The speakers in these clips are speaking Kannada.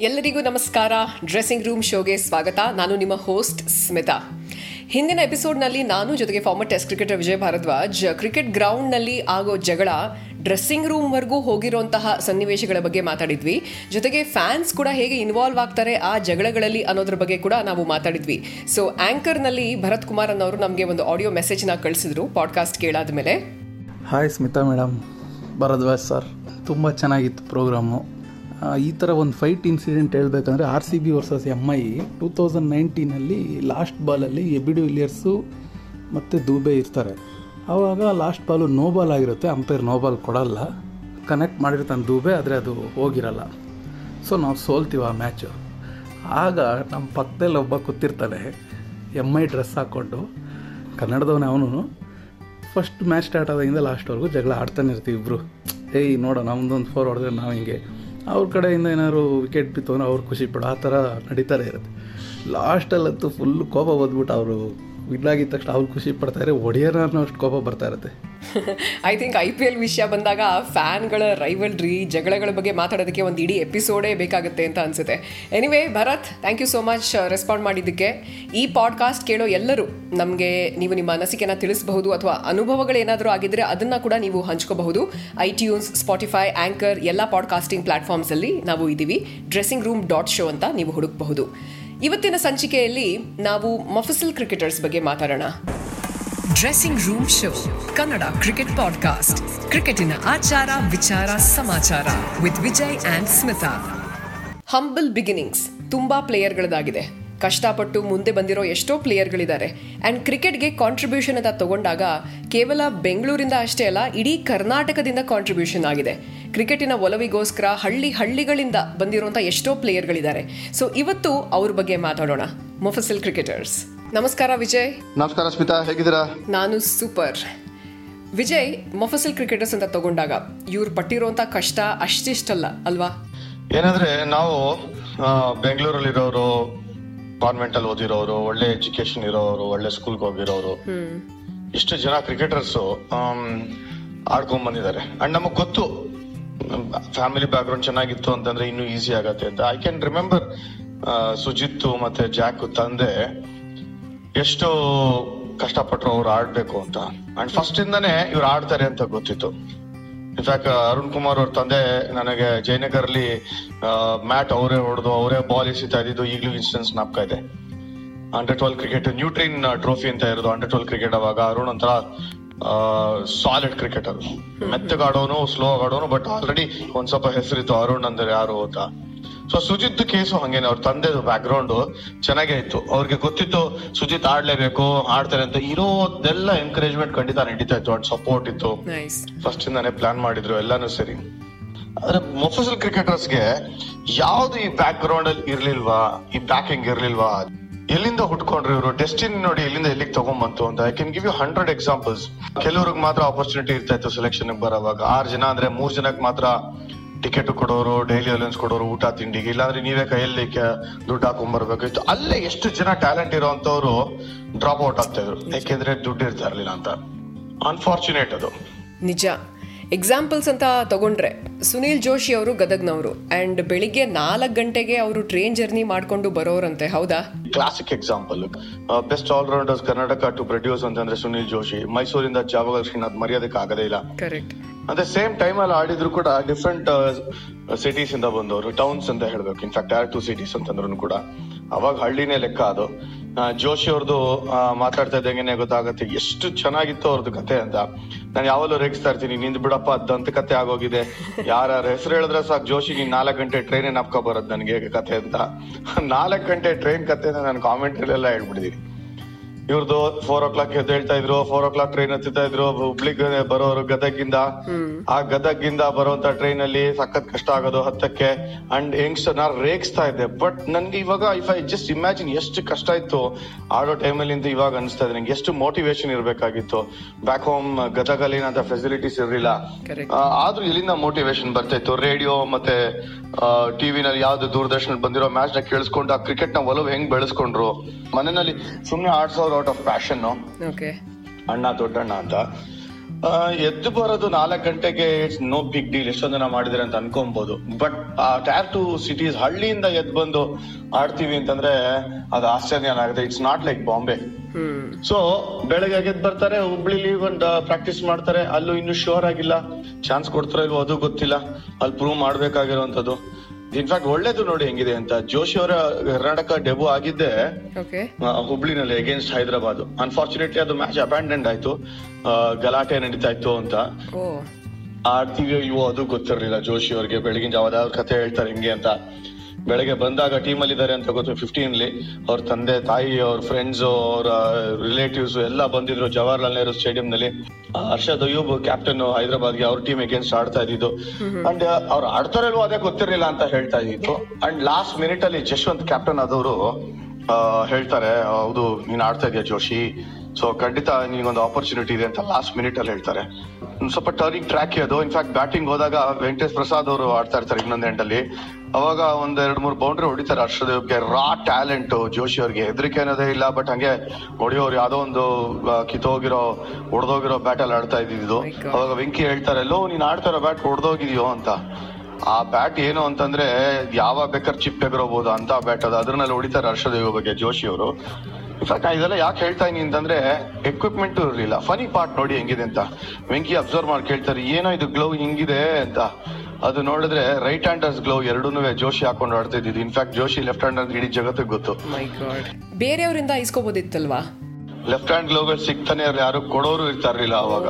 ಎಲ್ಲರಿಗೂ ನಮಸ್ಕಾರ. ಡ್ರೆಸ್ಸಿಂಗ್ ರೂಮ್ ಶೋಗೆ ಸ್ವಾಗತ. ನಾನು ನಿಮ್ಮ ಹೋಸ್ಟ್ ಸ್ಮಿತಾ. ಹಿಂದಿನ ಎಪಿಸೋಡ್ನಲ್ಲಿ ನಾನು ಜೊತೆಗೆ former test cricketer Vijay Bharadwaj cricket ಗ್ರೌಂಡ್ನಲ್ಲಿ ಆಗೋ ಜಗಳ ಡ್ರೆಸ್ಸಿಂಗ್ ರೂಮ್ವರೆಗೂ ಹೋಗಿರುವಂತಹ ಸನ್ನಿವೇಶಗಳ ಬಗ್ಗೆ ಮಾತಾಡಿದ್ವಿ. ಜೊತೆಗೆ ಫ್ಯಾನ್ಸ್ ಕೂಡ ಹೇಗೆ ಇನ್ವಾಲ್ವ್ ಆಗ್ತಾರೆ ಆ ಜಗಳಗಳಲ್ಲಿ ಅನ್ನೋದ್ರ ಬಗ್ಗೆ ಕೂಡ ನಾವು ಮಾತಾಡಿದ್ವಿ. ಸೊ ಆ್ಯಂಕರ್ನಲ್ಲಿ ಭರತ್ ಕುಮಾರ್ ಅನ್ನೋರು ನಮಗೆ ಒಂದು ಆಡಿಯೋ ಮೆಸೇಜ್ನ ಕಳಿಸಿದ್ರು ಪಾಡ್ಕಾಸ್ಟ್ ಕೇಳಾದ ಮೇಲೆ hi Smita madam Bharadwaj sir ತುಂಬ ಚೆನ್ನಾಗಿತ್ತು ಪ್ರೋಗ್ರಾಮು ಈ ಥರ ಒಂದು ಫೈಟ್ ಇನ್ಸಿಡೆಂಟ್ ಹೇಳಬೇಕಂದ್ರೆ R C B versus M I two thousand ನೈನ್ಟೀನಲ್ಲಿ last ಬಾಲಲ್ಲಿ ಎಬಿಡಿ ವಿಲಿಯರ್ಸು ಮತ್ತು ದೂಬೆ ಇರ್ತಾರೆ. ಆವಾಗ ಲಾಸ್ಟ್ ಬಾಲು ನೋ ಬಾಲ್ ಆಗಿರುತ್ತೆ ಅಂಪೈರ್ ನೋ ಬಾಲ್ ಕೊಡಲ್ಲ. ಕನೆಕ್ಟ್ ಮಾಡಿರ್ತಾನೆ ದೂಬೆ, ಆದರೆ ಅದು ಹೋಗಿರಲ್ಲ. ಸೊ ನಾವು ಸೋಲ್ತೀವಿ ಆ ಮ್ಯಾಚು ಆಗ ನಮ್ಮ ಪಕ್ಕದಲ್ಲಿ ಒಬ್ಬ ಕೂತಿರ್ತಾನೆ ಎಂ ಐ ಡ್ರೆಸ್ ಹಾಕ್ಕೊಂಡು ಕನ್ನಡದವನೇ ಅವನು ಫಸ್ಟ್ ಮ್ಯಾಚ್ ಸ್ಟಾರ್ಟ್ ಆದಾಗಿಂದ ಲಾಸ್ಟ್ವರೆಗೂ ಜಗಳ ಆಡ್ತಾನೆ ಇರ್ತೀವಿ ಇಬ್ಬರು ಏಯ್ ನೋಡೋ ನಮ್ದೊಂದು ಫೋರ್ ಹೊಡೆದ್ರೆ ನಾವು ಹಿಂಗೆ ಅವ್ರ ಕಡೆಯಿಂದ ಏನಾದ್ರು ವಿಕೆಟ್ ಬಿತ್ತು ಅಂದ್ರೆ ಅವ್ರು ಖುಷಿ ಪಡೋ ಆ ಥರ ನಡೀತಾರೆ ಇರುತ್ತೆ. ಲಾಸ್ಟಲ್ಲಂತೂ ಫುಲ್ ಕೋಪ ಬಂದ್ಬಿಟ್ಟು ಅವರು ವಿನ್ನಾಗಿದ ತಕ್ಷಣ ಅವ್ರು ಖುಷಿ ಪಡ್ತಾರೆ ಒಡೆಯರ ಅನ್ನೋ ಕೋಪ ಬರ್ತಾ ಇರುತ್ತೆ. I think I P L ವಿಷಯ ಬಂದಾಗ ಫ್ಯಾನ್ಗಳ ರೈವಲ್ರಿ, ಜಗಳಗಳ ಬಗ್ಗೆ ಮಾತಾಡೋದಕ್ಕೆ ಒಂದು ಇಡೀ ಎಪಿಸೋಡೇ ಬೇಕಾಗುತ್ತೆ ಅಂತ ಅನಿಸುತ್ತೆ. Anyway Bharat thank you so much respond ಮಾಡಿದ್ದಕ್ಕೆ. ಈ ಪಾಡ್ಕಾಸ್ಟ್ ಕೇಳೋ ಎಲ್ಲರೂ ನಮಗೆ ನೀವು ನಿಮ್ಮ ಅನಿಸಿಕೆನ ತಿಳಿಸಬಹುದು ಅಥವಾ ಅನುಭವಗಳೇನಾದರೂ ಆಗಿದ್ರೆ ಅದನ್ನು ಕೂಡ ನೀವು ಹಂಚ್ಕೋಬಹುದು. ಐ ಟ್ಯೂನ್ಸ್ ಸ್ಪಾಟಿಫೈ ಆ್ಯಂಕರ್ ಎಲ್ಲ ಪಾಡ್ಕಾಸ್ಟಿಂಗ್ ಪ್ಲಾಟ್ಫಾರ್ಮ್ಸಲ್ಲಿ ನಾವು ಇದ್ದೀವಿ ಡ್ರೆಸ್ಸಿಂಗ್ ರೂಮ್ ಡಾಟ್ ಶೋ ಅಂತ ನೀವು ಹುಡುಕಬಹುದು. ಇವತ್ತಿನ ಸಂಚಿಕೆಯಲ್ಲಿ ನಾವು ಮಫಸಲ್ ಕ್ರಿಕೆಟರ್ಸ್ ಬಗ್ಗೆ ಮಾತಾಡೋಣ. Dressing room show Kannada cricket podcast ಕ್ರಿಕೆಟಿನ ಆಚಾರ ವಿಚಾರ ಸಮಾಚಾರ with Vijay and Smita humble beginnings ತುಂಬಾ ಪ್ಲೇಯರ್ಗಳದಾಗಿದೆ ಕಷ್ಟಪಟ್ಟು ಮುಂದೆ ಬಂದಿರೋ ಎಷ್ಟೋ ಪ್ಲೇಯರ್ಗಳಿದ್ದಾರೆ. ಆ್ಯಂಡ್ ಕ್ರಿಕೆಟ್ಗೆ ಕಾಂಟ್ರಿಬ್ಯೂಷನ್ ಅಂತ ತಗೊಂಡಾಗ ಕೇವಲ ಬೆಂಗಳೂರಿಂದ ಅಷ್ಟೇ ಅಲ್ಲ ಇಡೀ ಕರ್ನಾಟಕದಿಂದ ಕಾಂಟ್ರಿಬ್ಯೂಷನ್ ಆಗಿದೆ. ಕ್ರಿಕೆಟಿನ ಒಲವಿಗೋಸ್ಕರ ಹಳ್ಳಿ ಹಳ್ಳಿಗಳಿಂದ ಬಂದಿರುವಂಥ ಎಷ್ಟೋ ಪ್ಲೇಯರ್ಗಳಿದ್ದಾರೆ. ಸೊ ಇವತ್ತು ಅವ್ರ ಬಗ್ಗೆ ಮಾತಾಡೋಣ. ಮೊಫಸಿಲ್ ಕ್ರಿಕೆಟರ್ಸ್ ನಮಸ್ಕಾರ ವಿಜಯ್. ನಮಸ್ಕಾರ ಸ್ಮಿತಾ ಹೇಗಿದ್ದೀರಾ? ನಾನು ಸೂಪರ್. ವಿಜಯ್ ಮೊಫಸಿಲ್ ಕ್ರಿಕೆಟರ್ಸ್ ಅಂತ ತಗೊಂಡಾಗ ಇವ್ರು ಪಟ್ಟಿರುವಂತ ಕಷ್ಟ ಅಷ್ಟಿಷ್ಟಲ್ಲ ಅಲ್ವಾ? ಏನಂದ್ರೆ ನಾವು ಬೆಂಗಳೂರಲ್ಲಿರೋರು ಕಾನ್ವೆಂಟ್ ಅಲ್ಲಿ ಓದಿರೋರು ಒಳ್ಳೆ ಎಜುಕೇಶನ್ ಇರೋರು ಒಳ್ಳೆ ಸ್ಕೂಲ್ಗೆ ಹೋಗಿರೋರು. ಇಷ್ಟು ಜನ ಕ್ರಿಕೆಟರ್ಸ್ ಆಡ್ಕೊಂಡ್ ಬಂದಿದ್ದಾರೆ ಅಂಡ್ ನಮಗ್ ಗೊತ್ತು ಫ್ಯಾಮಿಲಿ ಬ್ಯಾಕ್ ಗ್ರೌಂಡ್ ಚೆನ್ನಾಗಿತ್ತು ಅಂತಂದ್ರೆ ಇನ್ನೂ ಈಸಿ ಆಗತ್ತೆ ಅಂತ. ಐ ಕ್ಯಾನ್ ರಿಮೆಂಬರ್ ಸುಜಿತ್ ಮತ್ತೆ ಜಾಕ್ ತಂದೆ ಎಷ್ಟು ಕಷ್ಟಪಟ್ರು ಅವ್ರು ಆಡ್ಬೇಕು ಅಂತ. ಅಂಡ್ ಫಸ್ಟ್ ಇಂದಾನೆ ಇವ್ರು ಆಡ್ತಾರೆ ಅಂತ ಗೊತ್ತಿತ್ತು. ಇನ್ಫ್ಯಾಕ್ಟ್ ಅರುಣ್ ಕುಮಾರ್ ಅವ್ರ ತಂದೆ ನನಗೆ ಜಯನಗರಲ್ಲಿ ಮ್ಯಾಟ್ ಅವರೇ ಹೊಡೆದು ಅವರೇ ಬಾಲ್ ಎಸಿತಾ ಇದ್ದಿದ್ದು ಈಗಲೂ ಇನ್ಸ್ಟೆನ್ಸ್ ನಾಪ್ಕ ಇದೆ. Under twelve cricket Nutrine trophy ಅಂತ ಇರೋದು ಅಂಡರ್ ಟ್ವೆಲ್ ಕ್ರಿಕೆಟ್ ಅವಾಗ ಅರುಣ್ ಒಂಥರ ಸಾಲಿಡ್ ಕ್ರಿಕೆಟರ್ ಮೆತ್ತಗಾಡೋನು ಸ್ಲೋ ಆಡೋನು ಬಟ್ ಆಲ್ರೆಡಿ ಒಂದ್ ಸ್ವಲ್ಪ ಹೆಸರಿತ್ತು ಅರುಣ್ ಅಂದ್ರೆ ಯಾರು ಅಂತ. ಸೊ ಸುಜಿತ್ ಕೇಸು ಹಂಗೇನೆ ಅವ್ರ ತಂದೆದು ಬ್ಯಾಕ್ ಗ್ರೌಂಡ್ ಚೆನ್ನಾಗೇ ಇತ್ತು. ಅವ್ರಿಗೆ ಗೊತ್ತಿತ್ತು ಸುಜಿತ್ ಆಡ್ಲೇಬೇಕು ಆಡ್ತಾರೆ ಅಂತ. ಇರೋದೆಲ್ಲ ಎನ್ಕರೇಜ್ಮೆಂಟ್ ಖಂಡಿತ ನಡೀತಾ ಇತ್ತು ಅಂಡ್ ಸಪೋರ್ಟ್ ಇತ್ತು. ಫಸ್ಟ್ ಇಂದಾನೆ ಪ್ಲಾನ್ ಮಾಡಿದ್ರು ಎಲ್ಲಾನು ಸರಿ. ಆದ್ರೆ ಮೊಫಸಲ್ ಕ್ರಿಕೆಟರ್ಸ್ಗೆ ಯಾವ್ದು ಈ ಬ್ಯಾಕ್ ಗ್ರೌಂಡ್ ಅಲ್ಲಿ ಇರ್ಲಿಲ್ವಾ ಈ ಬ್ಯಾಕಿಂಗ್ ಇರ್ಲಿಲ್ವಾ? ಎಲ್ಲಿಂದ ಹುಟ್ಕೊಂಡ್ರು ಇವರು? ಡೆಸ್ಟಿನಿ ನೋಡಿ ಎಲ್ಲಿಂದ ಎಲ್ಲಿಗೆ ತಗೊಂಬಂತು ಅಂತ. I can give you hundred examples ಕೆಲವ್ರಿಗೆ ಮಾತ್ರ ಆಪರ್ಚುನಿಟಿ ಇರ್ತಾ ಇತ್ತು ಸೆಲೆಕ್ಷನ್ ಬರೋವಾಗ. ಆರ್ ಜನ ಅಂದ್ರೆ ಮೂರ್ ಜನಕ್ಕೆ ಮಾತ್ರ ಟಿಕೆಟ್ ಕೊಡೋರು ಡೈಲಿ ಅಲೌನ್ಸ್ ಕೊಡೋರು ಊಟ ತಿಂಡಿಗೆ ಇಲ್ಲಾಂದ್ರೆ ನೀವೇ ಕೈಯಲ್ಲಿ ದುಡ್ಡು ಹಾಕೊಂಡ್ಬರ್ಬೇಕಿತ್ತು ಅಲ್ಲೇ ಎಷ್ಟು ಜನ ಟ್ಯಾಲೆಂಟ್ ಇರೋಂತವ್ರು ಡ್ರಾಪ್ ಔಟ್ ಆಗ್ತಾ ಇದ್ರು ಯಾಕೆಂದ್ರೆ ದುಡ್ಡು ಇರ್ತಾ ಇರ್ಲಿಲ್ಲ ಅಂತ. ಅನ್ಫಾರ್ಚುನೇಟ್ ಅದು. ನಿಜ. ಎಕ್ಸಾಂಪಲ್ಸ್ ಅಂತ ತಗೊಂಡ್ರೆ ಸುನೀಲ್ ಜೋಶಿ ಅವರು ಗದಗ್ನವರು. ಅಂಡ್ ಬೆಳಿಗ್ಗೆ ನಾಲ್ಕು ಗಂಟೆಗೆ ಅವರು ಟ್ರೈನ್ ಜರ್ನಿ ಮಾಡ್ಕೊಂಡು ಬರೋರಂತೆ ಹೌದಾ? Classic example best allrounders Karnataka to produce ಅಂತಂದ್ರೆ ಸುನೀಲ್ ಜೋಶಿ. ಮೈಸೂರಿಂದ ಜಾವಗಲ್ ಶ್ರೀನಾಥ್ ಮರ್ಯಾದಕ್ಕೆ ಆಗದೇ ಇಲ್ಲ. ಕರೆಕ್ಟ್ ಅದೇ ಸೇಮ್ ಟೈಮ್ ಅಲ್ಲಿ ಆಡಿದ್ರು ಕೂಡ ಡಿಫ್ರೆಂಟ್ ಸಿಟೀಸ್ ಇಂದ ಬಂದವರು ಟೌನ್ಸ್ ಅಂತ ಹೇಳ್ಬೇಕು. ಇನ್ಫ್ಯಾಕ್ಟ್ ಆರ್ ಟು ಸಿಟೀಸ್ ಅಂತಂದ್ರು ಕೂಡ. ಅವಾಗ ಹಳ್ಳಿನೇ ಲೆಕ್ಕ ಅದು. ಜೋಶಿ ಅವ್ರದ್ದು ಮಾತಾಡ್ತಾ ಇದ್ದಂಗೆ ಗೊತ್ತಾಗತ್ತೆ. ಎಷ್ಟು ಚೆನ್ನಾಗಿತ್ತು ಅವ್ರದ್ದು ಕತೆ ಅಂತ. ನಾನು ಯಾವಾಗಲೂ ರೇಗಿಸ್ತಾ ಇರ್ತೀನಿ, ನಿಂದ್ ಬಿಡಪ್ಪ, ಅದಂತ ಕತೆ ಆಗೋಗಿದೆ. ಯಾರ ಹೆಸರು ಹೇಳಿದ್ರೆ ಸಾಕು, ಜೋಶಿ, ನೀನ್ ನಾಲ್ಕು ಗಂಟೆ ಟ್ರೈನ್ ನಾಪ್ಕೊ ಬರೋದು ನನಗೆ ಕತೆ ಅಂತ. ನಾಲ್ಕು ಗಂಟೆ ಟ್ರೈನ್ ಕತೆ ನಾನು ಕಾಮೆಂಟ್ ಎಲ್ಲ ಹೇಳ್ಬಿಟ್ಟಿದೀನಿ. ಇವ್ರದ್ದು ಫೋರ್ ಓ ಕ್ಲಾಕ್ ಎದ್ದು ಹೇಳ್ತಾ ಇದ್ರು ಫೋರ್ ಓ ಕ್ಲಾಕ್ ಟ್ರೈನ್ ಹತ್ತಿತಾ ಇದ್ರು ಹುಬ್ಳಿಗೆ ಬರೋರು ಗದಗಿಂದ. ಆ ಗದಗಿಂದ ಬರುವಂತ ಟ್ರೈನ್ ಅಲ್ಲಿ ಸಖತ್ ಕಷ್ಟ ಆಗೋದು ಹತ್ತಕ್ಕೆ. ಅಂಡ್ ಯಂಗ್ಸ್ಟರ್ ನಾ ರೇಗಿಸ್ತಾ ಇದ್ದೆ. ಬಟ್ ನನ್ಗೆ ಇವಾಗ ಇಫ್ ಐ ಜಸ್ಟ್ ಇಮ್ಯಾಜಿನ್ ಎಷ್ಟು ಕಷ್ಟ ಇತ್ತು ಆಡೋ ಟೈಮಲ್ಲಿ ಅಂತ ಇವಾಗ ಅನಿಸ್ತಾ ಇದೆ ನಂಗೆ. ಎಷ್ಟು ಮೋಟಿವೇಶನ್ ಇರಬೇಕಾಗಿತ್ತು. ಬ್ಯಾಕ್ ಹೋಮ್ ಗದಗಲ್ಲಿ ಏನಂತ ಫೆಸಿಲಿಟೀಸ್ ಇರಲಿಲ್ಲ. ಆದ್ರೂ ಇಲ್ಲಿಂದ ಮೋಟಿವೇಶನ್ ಬರ್ತಾ ಇತ್ತು? ರೇಡಿಯೋ ಮತ್ತೆ ಟಿವಿ ನಲ್ಲಿ ಯಾವ್ದು ದೂರದರ್ಶನ ಬಂದಿರೋ ಮ್ಯಾಚ್ನ ಕೇಳಿಸ್ಕೊಂಡು ಆ ಕ್ರಿಕೆಟ್ನ ಒಲವು ಹೆಂಗ್ ಬೆಳೆಸ್ಕೊಂಡ್ರು? ಮನೆಯಲ್ಲಿ ಸುಮ್ನೆ ಆಡ್ಸೋರು ಔಟ್ ಆಫ್ ಪ್ಯಾಷನ್ ಓಕೆ ಅಣ್ಣ ದೊಡ್ಡಣ್ಣ ಅಂತ. ಎದ್ದು ಬರೋದು ನಾಲ್ಕು ಗಂಟೆಗೆ ಇಟ್ಸ್ ನೋ ಬಿಗ್ ಡೀಲ್ ಎಷ್ಟೊಂದು ಜನ ಮಾಡಿದ್ರೆ ಅಂತ ಅನ್ಕೊಬಹುದು ಬಟ್ ಆ ಟ್ಯಾರ್ ಟು ಸಿಟೀಸ್ ಹಳ್ಳಿಯಿಂದ ಎದ್ದು ಬಂದು ಆಡ್ತೀವಿ ಅಂತಂದ್ರೆ ಅದು ಆಶ್ಚರ್ಯ ಆಗುತ್ತೆ it's not like Bombay so ಬೆಳಗ್ಗೆ ಎದ್ದು ಬರ್ತಾರೆ ಹುಬ್ಳಿಲಿ ಒಂದು ಪ್ರಾಕ್ಟೀಸ್ ಮಾಡ್ತಾರೆ. ಅಲ್ಲೂ ಇನ್ನು ಶ್ಯೂರ್ ಆಗಿಲ್ಲ. ಚಾನ್ಸ್ ಕೊಡ್ತಾರೋ ಇಲ್ವೋ ಅದು ಗೊತ್ತಿಲ್ಲ. ಅಲ್ಲಿ ಪ್ರೂವ್ ಮಾಡ್ಬೇಕಾಗಿರುವಂತದ್ದು ಇನ್ಫ್ಯಾಕ್ಟ್ ಒಳ್ಳೇದು ನೋಡಿ ಹೆಂಗಿದೆ ಅಂತ ಜೋಶಿ ಅವರ ಕರ್ನಾಟಕ ಡೆಬು ಆಗಿದ್ದೆ ಹುಬ್ಳಿನಲ್ಲಿ ಅಗೇನ್ಸ್ಟ್ ಹೈದರಾಬಾದ್. ಅನ್ಫಾರ್ಚುನೇಟ್ಲಿ ಅದು ಮ್ಯಾಚ್ ಅಬ್ಯಾಂಡೆಂಡ್ ಆಯ್ತು. ಗಲಾಟೆ ನಡೀತಾ ಇತ್ತು ಅಂತ. ಆಡ್ತೀವಿ ಇವು ಅದು ಗೊತ್ತಿರಲಿಲ್ಲ ಜೋಶಿ ಅವ್ರಿಗೆ. ಬೆಳಗಿನ ಜಾವದ ಅವ್ರ ಕತೆ ಹೇಳ್ತಾರೆ ಹಿಂಗೆ ಅಂತ. ಬೆಳಗ್ಗೆ ಬಂದಾಗ ಟೀಮ್ ಅಲ್ಲಿ ಇದ್ದಾರೆ ಅಂತ ಗೊತ್ತು ಫಿಫ್ಟೀನ್ ಅಲ್ಲಿ. ಅವ್ರ ತಂದೆ ತಾಯಿ ಅವ್ರ ಫ್ರೆಂಡ್ಸ್ ಅವ್ರ ರಿಲೇಟಿವ್ಸ್ ಎಲ್ಲ ಬಂದಿದ್ರು ಜವಾಹರ್ಲಾಲ್ ನೆಹರು ಸ್ಟೇಡಿಯಂ ನಲ್ಲಿ ಆ, ಹರ್ಷದ್ ಅಯ್ಯೂಬ್ ಕ್ಯಾಪ್ಟನ್ ಹೈದರಾಬಾದ್ಗೆ ಅವ್ರ ಟೀಮ್ ಅಗೇನ್ಸ್ಟ್ ಆಡ್ತಾ ಇದ್ದಿದ್ದು. ಅಂಡ್ ಅವ್ರು ಆಡ್ತಾರಲ್ವೋ ಅದೇ ಗೊತ್ತಿರಲಿಲ್ಲ ಅಂತ ಹೇಳ್ತಾ ಇದ್ದಿದ್ದು. ಅಂಡ್ ಲಾಸ್ಟ್ ಮಿನಿಟ್ ಅಲ್ಲಿ ಜಶ್ವಂತ್ ಕ್ಯಾಪ್ಟನ್ ಆದವರು ಹೇಳ್ತಾರೆ ಹೌದು ನೀನ್ ಆಡ್ತಾ ಇದೀಯ ಜೋಶಿ. ಸೊ ಖಂಡಿತ ನಿನಗೊಂದು ಆಪರ್ಚುನಿಟಿ ಇದೆ ಅಂತ ಲಾಸ್ಟ್ ಮಿನಿಟ್ ಅಲ್ಲಿ ಹೇಳ್ತಾರೆ. ಸ್ವಲ್ಪ ಟರ್ನಿಂಗ್ ಟ್ರ್ಯಾಕ್ ಅದು ಇನ್ಫ್ಯಾಕ್ಟ್ ಬ್ಯಾಟಿಂಗ್ ಹೋದಾಗ ವೆಂಕಟೇಶ್ ಪ್ರಸಾದ್ ಅವರು ಆಡ್ತಾ ಇರ್ತಾರೆ ಇನ್ನೊಂದು ಎಂಡ್ ಅಲ್ಲಿ. ಅವಾಗ ಒಂದ್ ಎರಡ್ ಮೂರ್ ಬೌಂಡ್ರಿ ಹೊಡಿತಾರೆ. ಹರ್ಷದೇವ್ಗೆ ರಾ ಟ್ಯಾಲೆಂಟ್ ಜೋಶಿ ಅವ್ರಿಗೆ. ಹೆದರಿಕೆ ಅನ್ನೋದೇ ಇಲ್ಲ ಬಟ್ ಹಂಗೆ ಹೊಡಿಯೋರು ಯಾವ್ದೋ ಒಂದು ಕಿತ್ತೋಗಿರೋ ಹೊಡೆದೋಗಿರೋ ಬ್ಯಾಟ್ ಅಲ್ಲಿ ಆಡ್ತಾ ಇದ್ದಿದ್ದು. My ಅವಾಗ ವೆಂಕಿ ಹೇಳ್ತಾರೆ ಎಲ್ಲೋ ನೀನ್ ಆಡ್ತಾ ಇರೋ ಬ್ಯಾಟ್ ಹೊಡೆದೋಗಿದ್ಯೋ ಅಂತ. ಆ ಬ್ಯಾಟ್ ಏನು ಅಂತಂದ್ರೆ ಯಾವ ಬೇಕಾದ್ರೆ ಚಿಪ್ ಎಗರೋಬಹುದು ಅಂತ ಬ್ಯಾಟ್ ಅದು. ಅದ್ರಲ್ಲಿ ಹೊಡಿತಾರೆ ಹರ್ಷದೇವ್ ಬಗ್ಗೆ ಜೋಶಿ ಅವರು. ಇನ್ಫ್ಯಾಕ್ಟ್ ಇದೆಲ್ಲ ಯಾಕೆ ಹೇಳ್ತಾ ಇದೀನಿ ಅಂತಂದ್ರೆ ಎಕ್ವಿಪ್ಮೆಂಟ್ ಇರಲಿಲ್ಲ. ಫನಿ ಪಾರ್ಟ್ ನೋಡಿ ಹೆಂಗಿದೆ ಅಂತ. ವೆಂಕಿ ಅಬ್ಸರ್ವ್ ಮಾಡಿ ಕೇಳ್ತಾರೆ ಏನೋ ಇದು ಗ್ಲೌ ಹಿಂಗಿದೆ ಅಂತ. ಅದು ನೋಡಿದ್ರೆ ರೈಟ್ ಹ್ಯಾಂಡರ್ಸ್ ಗ್ಲೌ ಎರಡೂ ಜೋಶಿ ಹಾಕೊಂಡು ಆಡ್ತಾ ಇದ್ದಿದ್ದು. ಇನ್ಫ್ಯಾಕ್ಟ್ ಜೋಶಿ ಲೆಫ್ಟ್ ಹ್ಯಾಂಡರ್ ಇಡೀ ಜಗತ್ತಿಗೆ ಗೊತ್ತು. ಬೇರೆಯವರಿಂದ ಇಸ್ಕೋಬೋದಿತ್ತಲ್ವಾ? ಲೆಫ್ಟ್ ಹ್ಯಾಂಡ್ ಗ್ಲೋಗಳು ಸಿಗ್ತಾನೆ ಇರ್ಲಿ. ಯಾರು ಕೊಡೋರು ಇರ್ತಾ ಇರ್ಲಿಲ್ಲ ಅವಾಗ.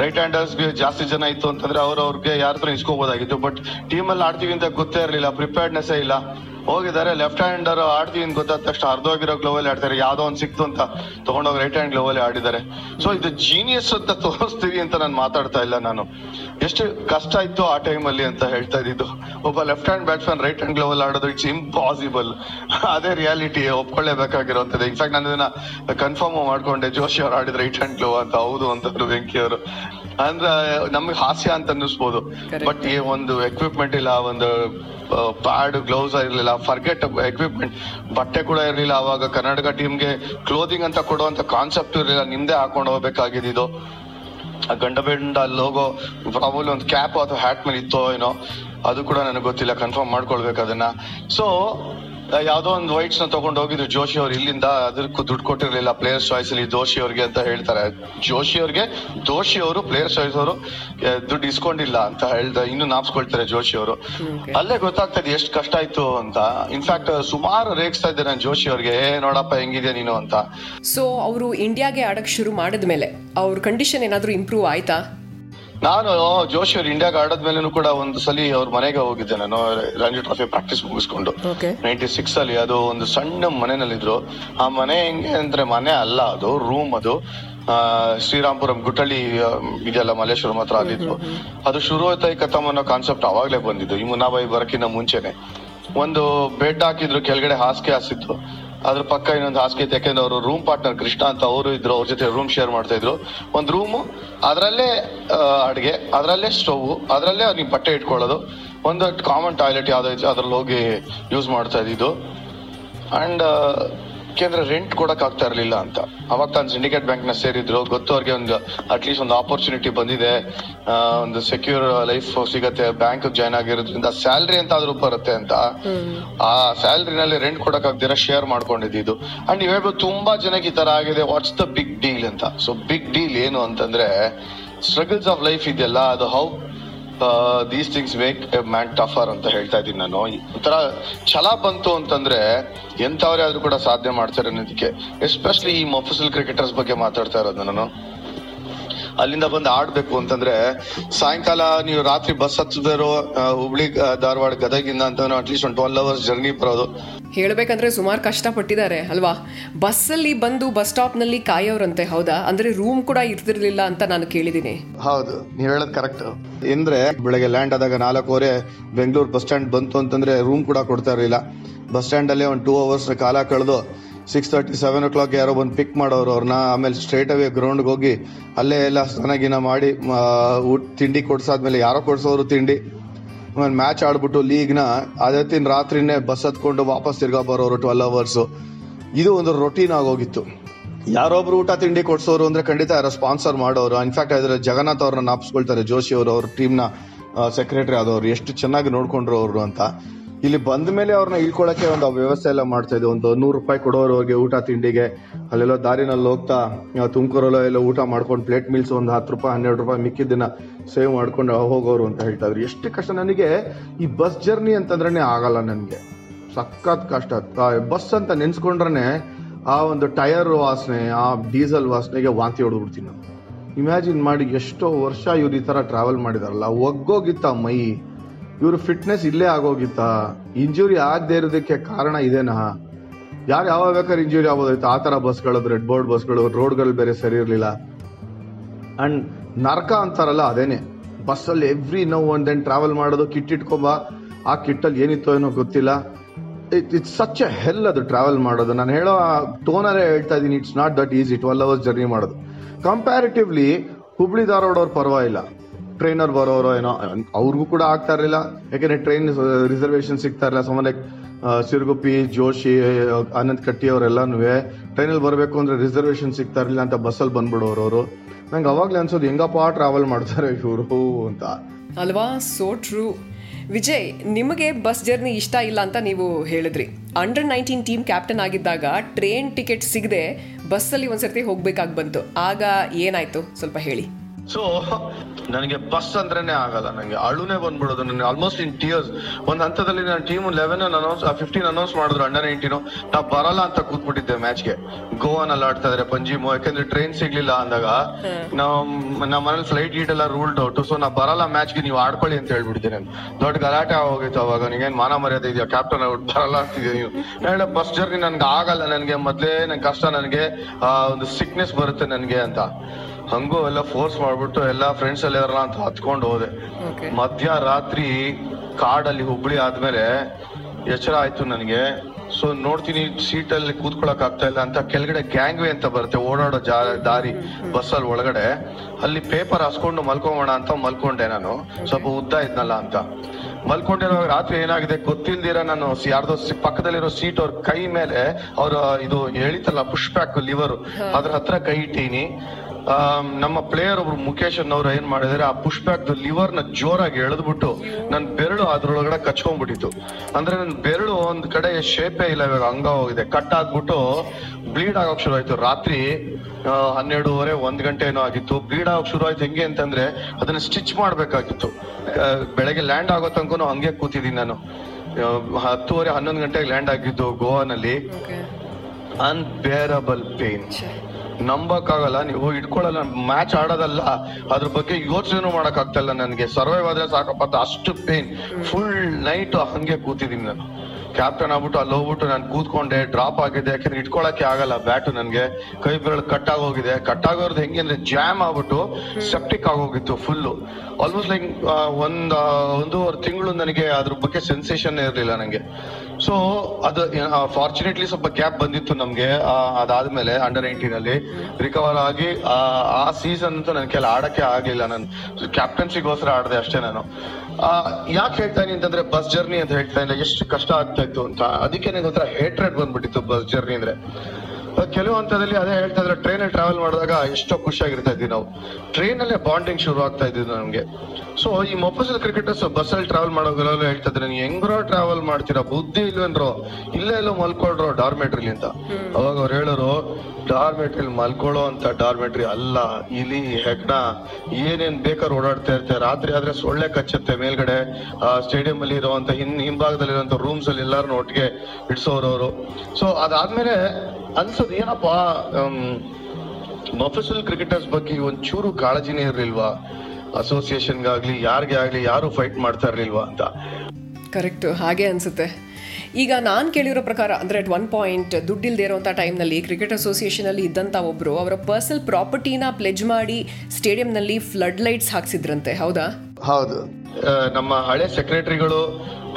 ರೈಟ್ ಹ್ಯಾಂಡರ್ಸ್ಗೆ ಜಾಸ್ತಿ ಜನ ಇತ್ತು ಅಂತಂದ್ರೆ ಅವ್ರ ಅವ್ರಿಗೆ ಯಾರ ಹತ್ರ ಇಸ್ಕೋಬಹುದಾಗಿತ್ತು ಬಟ್ ಟೀಮಲ್ಲಿ ಆಡ್ತೀವಿ ಅಂತ ಗೊತ್ತೇ ಇರಲಿಲ್ಲ. ಪ್ರಿಪೇರ್ಡ್ನೆಸ್ ಇಲ್ಲ. ಹೋಗಿದ್ದಾರೆ. ಲೆಫ್ಟ್ ಹ್ಯಾಂಡರ್ ಆಡ್ತೀವಿ ಅಂತ ಗೊತ್ತಾದ ತಕ್ಷಣ ಅರ್ಧೋಗಿರೋ ಗ್ಲೋವಲ್ಲಿ ಆಡ್ತಾರೆ. ಯಾವ್ದೋ ಒಂದು ಸಿಕ್ತು ಅಂತ ತಗೊಂಡೋಗಿ ರೈಟ್ ಹ್ಯಾಂಡ್ ಗ್ಲೋವಲ್ಲಿ ಆಡಿದ್ದಾರೆ. ಸೊ ಇದು ಜೀನಿಯಸ್ ಅಂತ ತೋರಿಸ್ತೀವಿ ಅಂತ ನಾನು ಮಾತಾಡ್ತಾ ಇಲ್ಲ ನಾನು. ಎಷ್ಟು ಕಷ್ಟ ಇತ್ತು ಆ ಟೈಮ್ ಅಲ್ಲಿ ಅಂತ ಹೇಳ್ತಾ ಇದ್ದಿದ್ದು. ಒಬ್ಬ left hand batsman right hand ಗ್ಲೋವಲ್ಲಿ ಆಡೋದು ಇಟ್ಸ್ ಇಂಪಾಸಿಬಲ್ ಅದೇ ರಿಯಾಲಿಟಿ ಒಪ್ಕೊಳ್ಳೇಬೇಕಾಗಿರುವಂತದ್ದು ಇನ್ಫ್ಯಾಕ್ಟ್ ನಾನು ಇದನ್ನ ಕನ್ಫರ್ಮ್ ಮಾಡ್ಕೊಂಡೆ. ಜೋಶಿ ಅವ್ರು ಆಡಿದ ರೈಟ್ ಹ್ಯಾಂಡ್ ಗ್ಲೋವ್ ಅಂತ. ಹೌದು ಅಂತಂದ್ರು ವೆಂಕಿ ಅವರು. ಅಂದ್ರೆ ನಮಗೆ ಹಾಸ್ಯ ಅಂತ ಅನ್ನಿಸ್ಬೋದು. ಬಟ್ ಈ ಒಂದು ಎಕ್ವಿಪ್ಮೆಂಟ್ ಇಲ್ಲ ಒಂದು ಪ್ಯಾಡ್ ಗ್ಲೌಸ್ ಇರಲಿಲ್ಲ ಫರ್ಗೆಟ್ ಎಕ್ವಿಪ್ಮೆಂಟ್ ಬಟ್ಟೆ ಕೂಡ ಇರಲಿಲ್ಲ ಅವಾಗ. ಕರ್ನಾಟಕ ಟೀಮ್ಗೆ ಕ್ಲೋದಿಂಗ್ ಅಂತ ಕೊಡುವಂತ ಕಾನ್ಸೆಪ್ಟ್ ಇರಲಿಲ್ಲ. ನಿಮ್ದೇ ಹಾಕೊಂಡು ಹೋಗ್ಬೇಕಾಗಿದ್ದು ಆ ಗಂಡಬೆಂಡ ಲೋಗೋ ಪ್ರಾಬಲಿ ಒಂದು ಕ್ಯಾಪ್ ಅಥವಾ ಹ್ಯಾಟ್ ಮೇಲೆ ಇತ್ತೋ ಏನೋ ಅದು ಕೂಡ ನನಗೆ ಗೊತ್ತಿಲ್ಲ. ಕನ್ಫರ್ಮ್ ಮಾಡ್ಕೊಳ್ಬೇಕು ಅದನ್ನ. ಸೊ ಯಾವ್ದೋ ಒಂದು ವೈಟ್ಸ್ನ ತಗೊಂಡು ಹೋಗಿದ್ರು. ಜೋಶಿ ಅವ್ರು ಇಲ್ಲಿಂದ ಅದಕ್ಕೂ ದುಡ್ಡು ಕೊಟ್ಟಿರ್ಲಿಲ್ಲ. ಪ್ಲೇಯರ್ಸ್ ಚಾಯ್ಸ್ ಅಲ್ಲಿ ದೋಷಿ ಅವ್ರಿಗೆ ಅಂತ ಹೇಳ್ತಾರೆ. ಜೋಶಿ ಅವ್ರಿಗೆ ದೋಷಿ ಅವರು ಪ್ಲೇಯರ್ ಚಾಯ್ಸ್ ಅವರು ದುಡ್ಡು ಇಸ್ಕೊಂಡಿಲ್ಲ ಅಂತ ಹೇಳ್ದ ಇನ್ನು ನಾಪ್ಸ್ಕೊಳ್ತಾರೆ ಜೋಶಿ ಅವರು. ಅಲ್ಲೇ ಗೊತ್ತಾಗ್ತದೆ ಎಷ್ಟು ಕಷ್ಟ ಆಯ್ತು ಅಂತ. ಇನ್ಫ್ಯಾಕ್ಟ್ ಸುಮಾರು ರೇಗಿಸ್ತಾ ಇದ್ದೆ ನಾನು ಜೋಶಿ ಅವ್ರಿಗೆ. ಏ ನೋಡಪ್ಪ ಹೆಂಗಿದ್ಯಾ ನೀನು? ಅಂತ. ಸೊ ಅವರು ಇಂಡಿಯಾಗೆ ಆಡಕ್ ಶುರು ಮಾಡಿದ್ಮೇಲೆ ಅವ್ರ ಕಂಡೀಷನ್ ಏನಾದರೂ ಇಂಪ್ರೂವ್ ಆಯ್ತಾ? ನಾನು ಜೋಶಿ ಅವ್ರು ಇಂಡಿಯಾಗ ಮೇಲೂ ಕೂಡ ಒಂದು ಸಲ ಅವ್ರ ಮನೆಗೆ ಹೋಗಿದ್ದೆ ನಾನು. ರಂಜಿ ಟ್ರಾಫಿ ಪ್ರಾಕ್ಟೀಸ್ ಮುಗಿಸ್ಕೊಂಡು. ನೈಂಟಿ ಸಿಕ್ಸ್ ಅಲ್ಲಿ ಅದು ಒಂದು ಸಣ್ಣ ಮನೆನಲ್ಲಿದ್ರು ಆ ಮನೆ ಹೆಂಗೆ ಅಂದ್ರೆ ಮನೆ ಅಲ್ಲ ಅದು ರೂಮ್ ಅದು. ಆ, ಶ್ರೀರಾಮ್ಪುರಂ ಗುಟ್ಟಳ್ಳಿ ಇದೆಲ್ಲ ಇದೆಯಲ್ಲ ಮಲ್ಲೇಶ್ವರಂ ಹತ್ರ ಅಲ್ಲಿದ್ರು. ಅದು ಶುರು ಆಯ್ತಾ ಈ ಕಥಮ್ ಅನ್ನೋ ಕಾನ್ಸೆಪ್ಟ್ ಅವಾಗ್ಲೇ ಬಂದಿದ್ದು. ಈ ಮುನ್ನಾಬಾಯಿ ಬರಕಿನ್ನ ಮುಂಚೆನೆ. ಒಂದು ಬೆಡ್ ಹಾಕಿದ್ರು ಕೆಳಗಡೆ ಹಾಸಿಗೆ ಹಾಸಿತ್ತು ಅದ್ರ ಪಕ್ಕ ಇನ್ನೊಂದು ಹಾಸಿಗೆ ಇತ್ತು. ಯಾಕೆಂದ್ರೆ ಅವರು ರೂಮ್ ಪಾರ್ಟ್ನರ್ ಕೃಷ್ಣ ಅಂತ ಅವರು ಇದ್ರು, ಅವ್ರ ಜೊತೆ ರೂಮ್ ಶೇರ್ ಮಾಡ್ತಾ ಇದ್ರು. ಒಂದು ರೂಮು ಅದರಲ್ಲೇ ಅಡುಗೆ, ಅದರಲ್ಲೇ ಸ್ಟವ್ ಅದರಲ್ಲೇ ಅವ್ರಿಗೆ ಬಟ್ಟೆ ಇಟ್ಕೊಳ್ಳೋದು. ಒಂದು ಕಾಮನ್ ಟಾಯ್ಲೆಟ್ ಯಾವುದೋ ಅದ್ರಲ್ಲಿ ಹೋಗಿ ಯೂಸ್ ಮಾಡ್ತಾ ಇದ್ದಿದ್ದು. ಅಂಡ್ ಯಾಕೆಂದ್ರೆ ರೆಂಟ್ ಕೊಡಕ್ ಆಗ್ತಾ ಇರ್ಲಿಲ್ಲ ಅಂತ. ಅವಾಗ ತಾನು ಸಿಂಡಿಕೇಟ್ ಬ್ಯಾಂಕ್ನ ಸೇರಿದ್ರು. ಗೊತ್ತು ಅವ್ರಿಗೆ ಒಂದು ಅಟ್ಲೀಸ್ಟ್ ಒಂದು ಆಪರ್ಚುನಿಟಿ ಬಂದಿದೆ. ಒಂದು ಸೆಕ್ಯೂರ್ ಲೈಫ್ ಸಿಗತ್ತೆ ಬ್ಯಾಂಕ್ ಜಾಯ್ನ್ ಆಗಿರೋದ್ರಿಂದ ಸ್ಯಾಲ್ರಿ ಅಂತ ಆದ್ರೂ ಬರುತ್ತೆ ಅಂತ. ಆ ಸ್ಯಾಲ್ರಿನಲ್ಲಿ ರೆಂಟ್ ಕೊಡಕ್ ಆಗ್ದಿರ ಶೇರ್ ಮಾಡ್ಕೊಂಡಿದ್ದು. ಅಂಡ್ ನೀವು ಹೇಳ್ಬೋದು ತುಂಬಾ ಜನಕ್ಕೆ ಈ ತರ ಆಗಿದೆ. ವಾಟ್ಸ್ ದ ಬಿಗ್ ಡೀಲ್ ಅಂತ? ಸೊ ಬಿಗ್ ಡೀಲ್ ಏನು ಅಂತಂದ್ರೆ ಸ್ಟ್ರಗಲ್ಸ್ ಆಫ್ ಲೈಫ್ ಇದೆಯಲ್ಲ, ಅದು how these things make a man tougher ಅಂತ ಹೇಳ್ತಾ ಇದ್ದೀನಿ ನಾನು. ಒಂಥರ ಛಲ ಬಂತು ಅಂತಂದ್ರೆ ಎಂತವ್ರೇ ಆದ್ರೂ ಕೂಡ ಸಾಧನೆ ಮಾಡ್ತಾರೆ ಅನ್ನೋದಕ್ಕೆ. ಎಸ್ಪೆಷಲಿ ಈ ಮೊಫಸಲ್ ಕ್ರಿಕೆಟರ್ಸ್ ಬಗ್ಗೆ ಮಾತಾಡ್ತಾ ಇರೋದು ನಾನು. ಅಲ್ಲಿಂದ ಬಂದು ಆಡ್ಬೇಕು ಅಂತಂದ್ರೆ ಸಾಯಂಕಾಲ ನೀವು ರಾತ್ರಿ ಬಸ್ ಹತ್ತಿದ್ರು ಹುಬ್ಳಿ ಧಾರವಾಡ ಗದಗಿಂದ ಅಂತ ಅಟ್ಲೀಸ್ಟ್ ಒಂದು ಟ್ವೆಲ್ ಅವರ್ಸ್ ಜರ್ನಿ ಬರೋದು. ಹೇಳ್ಬೇಕಂದ್ರೆ ಸುಮಾರು ಕಷ್ಟಪಟ್ಟಿದ್ದಾರೆ ಅಲ್ವಾ? ಬಸ್ಸಲ್ಲಿ ಬಂದು ಬಸ್ ಸ್ಟಾಪ್ನಲ್ಲಿ ಕಾಯೋರಂತೆ ಹೌದಾ? ಅಂದ್ರೆ ರೂಮ್ ಕೂಡ ಇರ್ತಿರ್ಲಿಲ್ಲ ಅಂತ ನಾನು ಕೇಳಿದ್ದೀನಿ. ಹೌದು ನೀವು ಹೇಳೋದು ಕರೆಕ್ಟ್. ಅಂದ್ರೆ ಬೆಳಗ್ಗೆ ಲ್ಯಾಂಡ್ ಆದಾಗ ನಾಲ್ಕೂವರೆ ಬೆಂಗಳೂರು ಬಸ್ ಸ್ಟ್ಯಾಂಡ್ ಬಂತು ಅಂತಂದ್ರೆ ರೂಮ್ ಕೂಡ ಕೊಡ್ತಾ ಇರಲಿಲ್ಲ. ಬಸ್ ಸ್ಟ್ಯಾಂಡ್ ಅಲ್ಲೇ ಒಂದು ಟೂ ಅವರ್ಸ್ ಕಾಲ ಕಳೆದು six thirty seven o'clock ಯಾರೋ ಬಂದು ಪಿಕ್ ಮಾಡೋರು ಅವ್ರನ್ನ ಆಮೇಲೆ ಸ್ಟ್ರೇಟ್ ಅವೇ ಗ್ರೌಂಡ್ಗೆ ಹೋಗಿ ಅಲ್ಲೇ ಎಲ್ಲ ಸ್ನಾನಗಿನ ಮಾಡಿ ಆ, ಊಟ ತಿಂಡಿ ಕೊಡ್ಸಾದ್ಮೇಲೆ ಯಾರೋ ಕೊಡ್ಸೋರು ತಿಂಡಿ. ಆಮೇಲೆ ಮ್ಯಾಚ್ ಆಡ್ಬಿಟ್ಟು ಲೀಗ್ನ ಅದತ್ತಿನ ರಾತ್ರಿನೇ ಬಸ್ ಹತ್ಕೊಂಡು ವಾಪಸ್ ತಿರ್ಗಾ ಬರೋರು ಟ್ವೆಲ್ ಅವರ್ಸ್ ಇದು ಒಂದು ರೊಟೀನ್ ಆಗೋಗಿತ್ತು. ಯಾರೊಬ್ರು ಊಟ ತಿಂಡಿ ಕೊಡ್ಸೋರು ಅಂದ್ರೆ ಖಂಡಿತ ಯಾರೋ ಸ್ಪಾನ್ಸರ್ ಮಾಡೋರು. ಇನ್ಫ್ಯಾಕ್ಟ್ ಅದ್ರ ಜಗನ್ನಾಥ್ ಅವ್ರನ್ನ ನಾಪ್ಸ್ಕೊಳ್ತಾರೆ. ಜೋಶಿ ಅವರು, ಅವ್ರ ಟೀಮ್ನ ಸೆಕ್ರೆಟರಿ ಆದವರು. ಎಷ್ಟು ಚೆನ್ನಾಗಿ ನೋಡ್ಕೊಂಡ್ರು ಅವರು ಅಂತ. ಇಲ್ಲಿ ಬಂದ ಮೇಲೆ ಅವ್ರನ್ನ ಇಳ್ಕೊಳಕ್ಕೆ ಒಂದು ವ್ಯವಸ್ಥೆ ಎಲ್ಲ ಮಾಡ್ತಾ ಇದ್ವಿ ಒಂದು ನೂರು ರೂಪಾಯಿ ಕೊಡೋರು ಅವ್ರಿಗೆ ಊಟ ತಿಂಡಿಗೆ, ಅಲ್ಲೆಲ್ಲೋ ದಾರಿನಲ್ಲಿ ಹೋಗ್ತಾ ತುಮಕೂರಲ್ಲೋ ಎಲ್ಲ ಊಟ ಮಾಡ್ಕೊಂಡು ಪ್ಲೇಟ್ ಮೀಲ್ಸ್ ಒಂದು ಹತ್ತು ರೂಪಾಯಿ, ಹನ್ನೆರಡು ರೂಪಾಯಿ ಮಿಕ್ಕಿದ್ದನ್ನ ಸೇವ್ ಮಾಡ್ಕೊಂಡು ಹೋಗೋರು ಅಂತ ಹೇಳ್ತಾ ಇದ್ರು. ಎಷ್ಟು ಕಷ್ಟ ನನಗೆ, ಈ ಬಸ್ ಜರ್ನಿ ಅಂತಂದ್ರೆ ಆಗಲ್ಲ ನನಗೆ. ಸಖತ್ ಕಷ್ಟ. ಬಸ್ ಅಂತ ನೆನ್ಸ್ಕೊಂಡ್ರೆ ಆ ಒಂದು ಟೈರ್ ವಾಸನೆ, ಆ ಡೀಸೆಲ್ ವಾಸನೆಗೆ ವಾಂತಿ ಹೊಡೆದ್ಬಿಡ್ತೀನಿ ನಾನು. ಇಮ್ಯಾಜಿನ್ ಮಾಡಿ ಎಷ್ಟೋ ವರ್ಷ ಇವ್ರು ಈ ಥರ ಟ್ರಾವೆಲ್ ಮಾಡಿದಾರಲ್ಲ. ಒಗ್ಗೋಗಿತ್ತ ಮೈ. ಇವ್ರ ಫಿಟ್ನೆಸ್ ಇಲ್ಲೇ ಆಗೋಗಿತ್ತ. ಇಂಜುರಿ ಆಗದೆ ಇರೋದಕ್ಕೆ ಕಾರಣ ಇದೇನಾ? ಯಾರು ಯಾವಾಗ ಬೇಕಾದ್ರೆ ಇಂಜುರಿ ಆಗೋದಾಯ್ತು ಆ ತರ ಬಸ್ಗಳು ರೆಡ್ ಬೋರ್ಡ್ ಬಸ್ಗಳು ರೋಡ್ಗಳು ಬೇರೆ ಸರಿ ಇರಲಿಲ್ಲ. ಅಂಡ್ ನರಕ ಅಂತಾರಲ್ಲ ಅದೇನೆ. ಬಸ್ಸಲ್ಲಿ every no one then travel ಮಾಡೋದು ಕಿಟ್ ಇಟ್ಕೊಂಬ. ಆ ಕಿಟ್ಟಲ್ಲಿ ಏನಿತ್ತೋ ಏನೋ ಗೊತ್ತಿಲ್ಲ. ಇಟ್ಸ್ ಸಚ್ ಎ ಹೆಲ್ ಅದು ಟ್ರಾವೆಲ್ ಮಾಡೋದು. ನಾನು ಹೇಳೋ ಟೋನರೇ ಹೇಳ್ತಾ ಇದ್ದೀನಿ it's not that easy twelve hours journey ಮಾಡೋದು. ಕಂಪ್ಯಾರಿಟಿವ್ಲಿ ಹುಬ್ಳಿ ಧಾರವಾಡ ಅವ್ರು ಪರವಾಗಿಲ್ಲ. ಟ್ರೈನರ್ ಬರೋರು ಏನೋ, ಅವ್ರಿಗೂ ಕೂಡ ಆಗ್ತಾ ಇರಲಿಲ್ಲ. ಯಾಕೆಂದ್ರೆ ಟ್ರೈನ್ ರಿಸರ್ವೇಶನ್ ಸಿಗ್ತಾ ಇರಲಿಲ್ಲ. ಸುಮ್ಮನೆ ಸಿರುಗುಪ್ಪಿ, ಜೋಶಿ, ಅನಂತ್ ಕಟ್ಟಿ ಅವರೆಲ್ಲನೂ ಟ್ರೈನಲ್ಲಿ ಬರಬೇಕು ಅಂದ್ರೆ ರಿಸರ್ವೇಶನ್ ಸಿಗ್ತಾ ಇರಲಿಲ್ಲ ಅಂತ ಬಸ್ಸಲ್ಲಿ ಬಂದ್ಬಿಡೋರು ಅವರು. ನಂಗೆ ಅವಾಗ್ಲೇ ಅನ್ಸೋದು, ಹೆಂಗಪ್ಪ ಟ್ರಾವೆಲ್ ಮಾಡ್ತಾರೆ ಇವರು ಅಂತ. ಅಲ್ವಾ? ಸೋ ಟ್ರೂ ವಿಜಯ್, ನಿಮಗೆ ಬಸ್ ಜರ್ನಿ ಇಷ್ಟ ಇಲ್ಲ ಅಂತ ನೀವು ಹೇಳಿದ್ರಿ. ಅಂಡರ್ ನೈನ್ಟೀನ್ ಟೀಮ್ ಕ್ಯಾಪ್ಟನ್ ಆಗಿದ್ದಾಗ ಟ್ರೈನ್ ಟಿಕೆಟ್ ಸಿಗದೆ ಬಸ್ಸಲ್ಲಿ ಒಂದ್ಸರ್ತಿ ಹೋಗ್ಬೇಕಾಗಿ ಬಂತು. ಆಗ ಏನಾಯ್ತು? ಸ್ವಲ್ಪ ಹೇಳಿ. ಸೊ ನನಗೆ ಬಸ್ ಅಂದ್ರೇನೆ ಆಗಲ್ಲ. ನನಗೆ ಅಳುನೇ ಬಂದ್ಬಿಡೋದು. ನನಗೆ ಆಲ್ಮೋಸ್ಟ್ ಇನ್ ಟಿಯರ್ಸ್ ಒಂದ್ ಹಂತದಲ್ಲಿ ನನ್ನ team eleven announce fifteen announce ಮಾಡಿದ್ರು ಅಂಡರ್ ನೈನ್ಟೀನ್ ನಾ ಬರಲ್ಲ ಅಂತ ಕೂತ್ಬಿಟ್ಟಿದ್ದೆ ಮ್ಯಾಚ್ಗೆ ಗೋವಾನಲ್ಲಿ ಆಡ್ತಾ ಇದ್ರೆ ಪಂಜಿಮು ಯಾಕಂದ್ರೆ ಟ್ರೈನ್ ಸಿಗ್ಲಿಲ್ಲ ಅಂದಾಗ. ನಾ ನಮ್ಮ ಮನೇಲಿ ಫ್ಲೈಟ್ ಗೀಟ್ ಎಲ್ಲ ರೂಲ್ಡ್ ಔಟ್ ಸೊ ನಾ ಬರಲ್ಲ ಮ್ಯಾಚ್ಗೆ ನೀವು ಆಡ್ಕೊಳ್ಳಿ ಅಂತ ಹೇಳ್ಬಿಟ್ಟಿದ್ದೆ ನಾನು ದೊಡ್ಡ ಗಲಾಟೆ ಆಗೋಗಿತ್ತು ಅವಾಗ. ನಿಗೇನ್ ಮಾನ ಮರ್ಯಾದೆ ಇದೆಯಾ? ಕ್ಯಾಪ್ಟನ್ ಔಟ್ ಬರಲ್ಲ ಅಂತಿದ್ದೆ ನೀವು? ಹೇಳ ಬಸ್ ಜರ್ನಿ ನನ್ಗೆ ಆಗಲ್ಲ. ನನಗೆ ಮೊದ್ಲೇ ನನ್ ಕಷ್ಟ ನನಗೆ ಒಂದು ಸಿಕ್ನೆಸ್ ಬರುತ್ತೆ ನನಗೆ ಅಂತ. ಹಂಗೂ ಎಲ್ಲ ಫೋರ್ಸ್ ಮಾಡ್ಬಿಟ್ಟು ಎಲ್ಲ ಫ್ರೆಂಡ್ಸ್ ಅಲ್ಲಿ ಇದಾರಲ್ಲ ಅಂತ ಹತ್ಕೊಂಡು ಹೋದೆ. ಮಧ್ಯರಾತ್ರಿ ಕಾಡಲ್ಲಿ ಹುಬ್ಳಿ ಆದ್ಮೇಲೆ ಎಚ್ಚರ ಆಯ್ತು ನನಗೆ. ಸೊ ನೋಡ್ತೀನಿ ಸೀಟ್ ಅಲ್ಲಿ ಕೂತ್ಕೊಳಕ್ ಆಗ್ತಾ ಇಲ್ಲ ಅಂತ ಕೆಳಗಡೆ ಗ್ಯಾಂಗ್ ವೇ ಅಂತ ಬರುತ್ತೆ ಓಡಾಡೋ ಜಾ ದಾರಿ ಬಸ್ಸಲ್ಲಿ ಒಳಗಡೆ. ಅಲ್ಲಿ ಪೇಪರ್ ಹಾಸ್ಕೊಂಡು ಮಲ್ಕೊಂಬೋಣ ಅಂತ ಮಲ್ಕೊಂಡೆ ನಾನು. ಸ್ವಲ್ಪ ಉದ್ದ ಇದ್ನಲ್ಲ ಅಂತ. ಮಲ್ಕೊಂಡಿರೋ ರಾತ್ರಿ ಏನಾಗಿದೆ ಗೊತ್ತಿಲ್ದಿರ ನಾನು ಯಾರ್ದೋ ಪಕ್ಕದಲ್ಲಿರೋ ಸೀಟ್ ಅವ್ರ ಕೈ ಮೇಲೆ ಅವ್ರ ಇದು ಹೇಳಿತಲ್ಲ ಪುಷ್ ಬ್ಯಾಕ್ ಲಿವರ್ ಅದ್ರ ಹತ್ರ ಕೈ ಇಟ್ಟೀನಿ. ನಮ್ಮ ಪ್ಲೇಯರ್ ಒಬ್ರು ಮುಖೇಶ್ ಅನ್ನೋರು ಏನ್ ಮಾಡಿದಾರೆ ಆ ಪುಷ್ ಬ್ಯಾಕ್ ಲಿವರ್ನ ಜೋರಾಗಿ ಎಳೆದ್ಬಿಟ್ಟು ನನ್ನ ಬೆರಳು ಅದ್ರೊಳಗಡೆ ಕಚ್ಕೊಂಡ್ಬಿಟ್ಟಿತ್ತು. ಅಂದ್ರೆ ನನ್ನ ಬೆರಳು ಒಂದ್ ಕಡೆ ಶೇಪೇ ಇಲ್ಲ ಇವಾಗ ಹಂಗ ಹೋಗಿದೆ. ಕಟ್ ಆಗ್ಬಿಟ್ಟು ಬ್ಲೀಡ್ ಆಗೋಕ್ ಶುರು ಆಯ್ತು ರಾತ್ರಿ ಹನ್ನೆರಡೂವರೆ ಒಂದ್ ಗಂಟೆ ಏನೋ ಆಗಿತ್ತು. ಬ್ಲೀಡ್ ಆಗೋಕ್ ಶುರು ಆಯ್ತು ಹೆಂಗೆ ಅಂತಂದ್ರೆ ಅದನ್ನ ಸ್ಟಿಚ್ ಮಾಡ್ಬೇಕಾಗಿತ್ತು. ಬೆಳಗ್ಗೆ ಲ್ಯಾಂಡ್ ಆಗೋ ತನಕನು ಹಂಗೆ ಕೂತಿದ್ದೀನಿ ನಾನು. ಹತ್ತುವರೆ ಹನ್ನೊಂದು ಗಂಟೆಗೆ ಲ್ಯಾಂಡ್ ಆಗಿದ್ದು ಗೋವಾನಲ್ಲಿ. ಅನ್ಬೇರಬಲ್ ಪೇನ್ ನಂಬಕ್ಕಾಗಲ್ಲ, ನೀವು ಇಟ್ಕೊಳ್ಳಲ್ಲ ಮ್ಯಾಚ್ ಆಡೋದಲ್ಲ, ಅದ್ರ ಬಗ್ಗೆ ಯೋಚನೆ ಮಾಡಕ್ ಆಗ್ತಾ ನನಗೆ. ಸರ್ವೈವ್ ಆದ್ರೆ ಸಾಕಪ್ಪ ಅಷ್ಟು ಪೇನ್ ಫುಲ್ ನೈಟ್ ಹಂಗೆ ಕೂತಿದ್ದೀನಿ ನಾನು. ಕ್ಯಾಪ್ಟನ್ ಆಗ್ಬಿಟ್ಟು ಅಲ್ಲಿ ಹೋಗ್ಬಿಟ್ಟು ನಾನು ಕೂತ್ಕೊಂಡೆ ಡ್ರಾಪ್ ಆಗಿದೆ ಯಾಕಂದ್ರೆ ಇಟ್ಕೊಳಕ್ಕೆ ಆಗಲ್ಲ ಬ್ಯಾಟು ನನಗೆ. ಕೈ ಬೆರಳು ಕಟ್ ಆಗೋಗಿದೆ ಕಟ್ ಆಗೋರ್ದು ಹೆಂಗೆ ಅಂದ್ರೆ ಜಾಮ್ ಆಗ್ಬಿಟ್ಟು ಸೆಪ್ಟಿಕ್ ಆಗೋಗಿತ್ತು ಫುಲ್ಲು ಆಲ್ಮೋಸ್ಟ್ ಲೈಕ್ ಒಂದ್ ಒಂದೂವರೆ ತಿಂಗಳು ನನಗೆ ಅದ್ರ ಬಗ್ಗೆ ಸೆನ್ಸೇಷನ್ ಇರಲಿಲ್ಲ ನನಗೆ ಸೊ ಅದು ಫಾರ್ಚುನೇಟ್ಲಿ ಸ್ವಲ್ಪ ಗ್ಯಾಪ್ ಬಂದಿತ್ತು ನಮ್ಗೆ. ಅದಾದ್ಮೇಲೆ ಅಂಡರ್ ನೈನ್ಟೀನ್ ಅಲ್ಲಿ ರಿಕವರ್ ಆಗಿ ಆ, ಸೀಸನ್ ಅಂತೂ ನನ್ ಕೆಲ ಆಡಕ್ಕೆ ಆಗ್ಲಿಲ್ಲ. ನಾನು ಕ್ಯಾಪ್ಟನ್ಸಿಗೋಸ್ಕರ ಆಡದೆ ಅಷ್ಟೇ ನಾನು. ಯಾಕೆ ಹೇಳ್ತಾ ಇದೀನಿ ಅಂತಂದ್ರೆ ಬಸ್ ಜರ್ನಿ ಅಂತ ಹೇಳ್ತಾ ಇಲ್ಲ ಎಷ್ಟು ಕಷ್ಟ ಆಗ್ತಾ ಇತ್ತು ಅಂತ. ಅದಕ್ಕೆ ನನಗೆ ಒಂಥರ ಹೇಟ್ರೆಡ್ ಬಂದ್ಬಿಟ್ಟಿತ್ತು ಬಸ್ ಜರ್ನಿ ಅಂದ್ರೆ. ಕೆಲವು ಹಂತದಲ್ಲಿ ಅದೇ ಹೇಳ್ತಾ ಇದ್ರೆ ಟ್ರೈನ್ ಅಲ್ಲಿ ಟ್ರಾವೆಲ್ ಮಾಡಿದಾಗ ಎಷ್ಟೋ ಖುಷಿಯಾಗಿರ್ತಾ ಇದ್ವಿ ನಾವು. ಟ್ರೈನ್ ಅಲ್ಲೇ ಬಾಂಡಿಂಗ್ ಶುರು ಆಗ್ತಾ ಇದ್ದಿದ್ದು ನಮ್ಗೆ. ಸೊ ಈ ಮೊಫಸಲ್ ಕ್ರಿಕೆಟರ್ಸ್ ಬಸ್ ಅಲ್ಲಿ ಟ್ರಾವೆಲ್ ಮಾಡೋದ್ರಲ್ಲೂ ಹೇಳ್ತಾ ಇದ್ರೆ ನೀವು ಹೆಂಗ್ರೋ ಟ್ರಾವೆಲ್ ಮಾಡ್ತೀರಾ? ಬುದ್ಧಿ ಇಲ್ವೇನ್ರೋ? ಇಲ್ಲೇ ಎಲ್ಲೋ ಮಲ್ಕೊಳ್ರೋ ಡಾರ್ಮೆಟ್ರಿಲಿ ಅಂತ. ಅವಾಗ ಅವ್ರು ಹೇಳೋರು ಡಾರ್ಮೆಟ್ರಿಲಿ ಮಲ್ಕೊಳ್ಳೋ ಅಂತ ಡಾರ್ಮೆಟ್ರಿ ಅಲ್ಲ. ಇಲಿ ಹೆಗ್ಣ ಏನೇನ್ ಬೇಕಾದ್ರೂ ಓಡಾಡ್ತಾ ಇರ್ತಾರೆ. ರಾತ್ರಿ ಆದ್ರೆ ಸೊಳ್ಳೆ ಕಚ್ಚುತ್ತೆ ಮೇಲ್ಗಡೆ. ಸ್ಟೇಡಿಯಂ ಅಲ್ಲಿ ಇರುವಂತ ಹಿನ್ ಹಿಂಭಾಗದಲ್ಲಿರುವಂತ ರೂಮ್ಸ್ ಅಲ್ಲಿ ಎಲ್ಲಾರು ಒಟ್ಟಿಗೆ ಇಡ್ಸೋರವರು ಸೊ ಅದಾದ್ಮೇಲೆ ಅನ್ಸೋದು ಏನಪ್ಪಾ ಪ್ರೊಫೆಷನಲ್ ಕ್ರಿಕೆಟರ್ಸ್ ಬಗ್ಗೆ ಒಂಚೂರು ಕಾಳಜಿನೇ ಇರ್ಲಿಲ್ವಾ? ಅಸೋಸಿಯೇಷನ್ಗಾಗ್ಲಿ ಯಾರಿಗೆ ಆಗಲಿ ಯಾರು ಫೈಟ್ ಮಾಡ್ತಾ ಇರ್ಲಿಲ್ವಾ ಅಂತ? ಕರೆಕ್ಟ್ ಹಾಗೆ ಅನಿಸುತ್ತೆ. ಈಗ ನಾನು ಕೇಳಿರೋ ಪ್ರಕಾರ ಅಂದರೆ ಅಟ್ ಒನ್ ಪಾಯಿಂಟ್ ದುಡ್ಡಿಲ್ಲದೆ ಇರೋಂಥ ಟೈಮ್ನಲ್ಲಿ ಕ್ರಿಕೆಟ್ ಅಸೋಸಿಯೇಷನಲ್ಲಿ ಇದ್ದಂಥ ಒಬ್ಬರು ಅವರ ಪರ್ಸನಲ್ ಪ್ರಾಪರ್ಟಿನ ಪ್ಲೆಜ್ ಮಾಡಿ ಸ್ಟೇಡಿಯಂನಲ್ಲಿ ಫ್ಲಡ್ ಲೈಟ್ಸ್ ಹಾಕ್ಸಿದ್ರಂತೆ ಹೌದಾ? ಹೌದು. ನಮ್ಮ ಹಳೆ ಸೆಕ್ರೆಟರಿಗಳು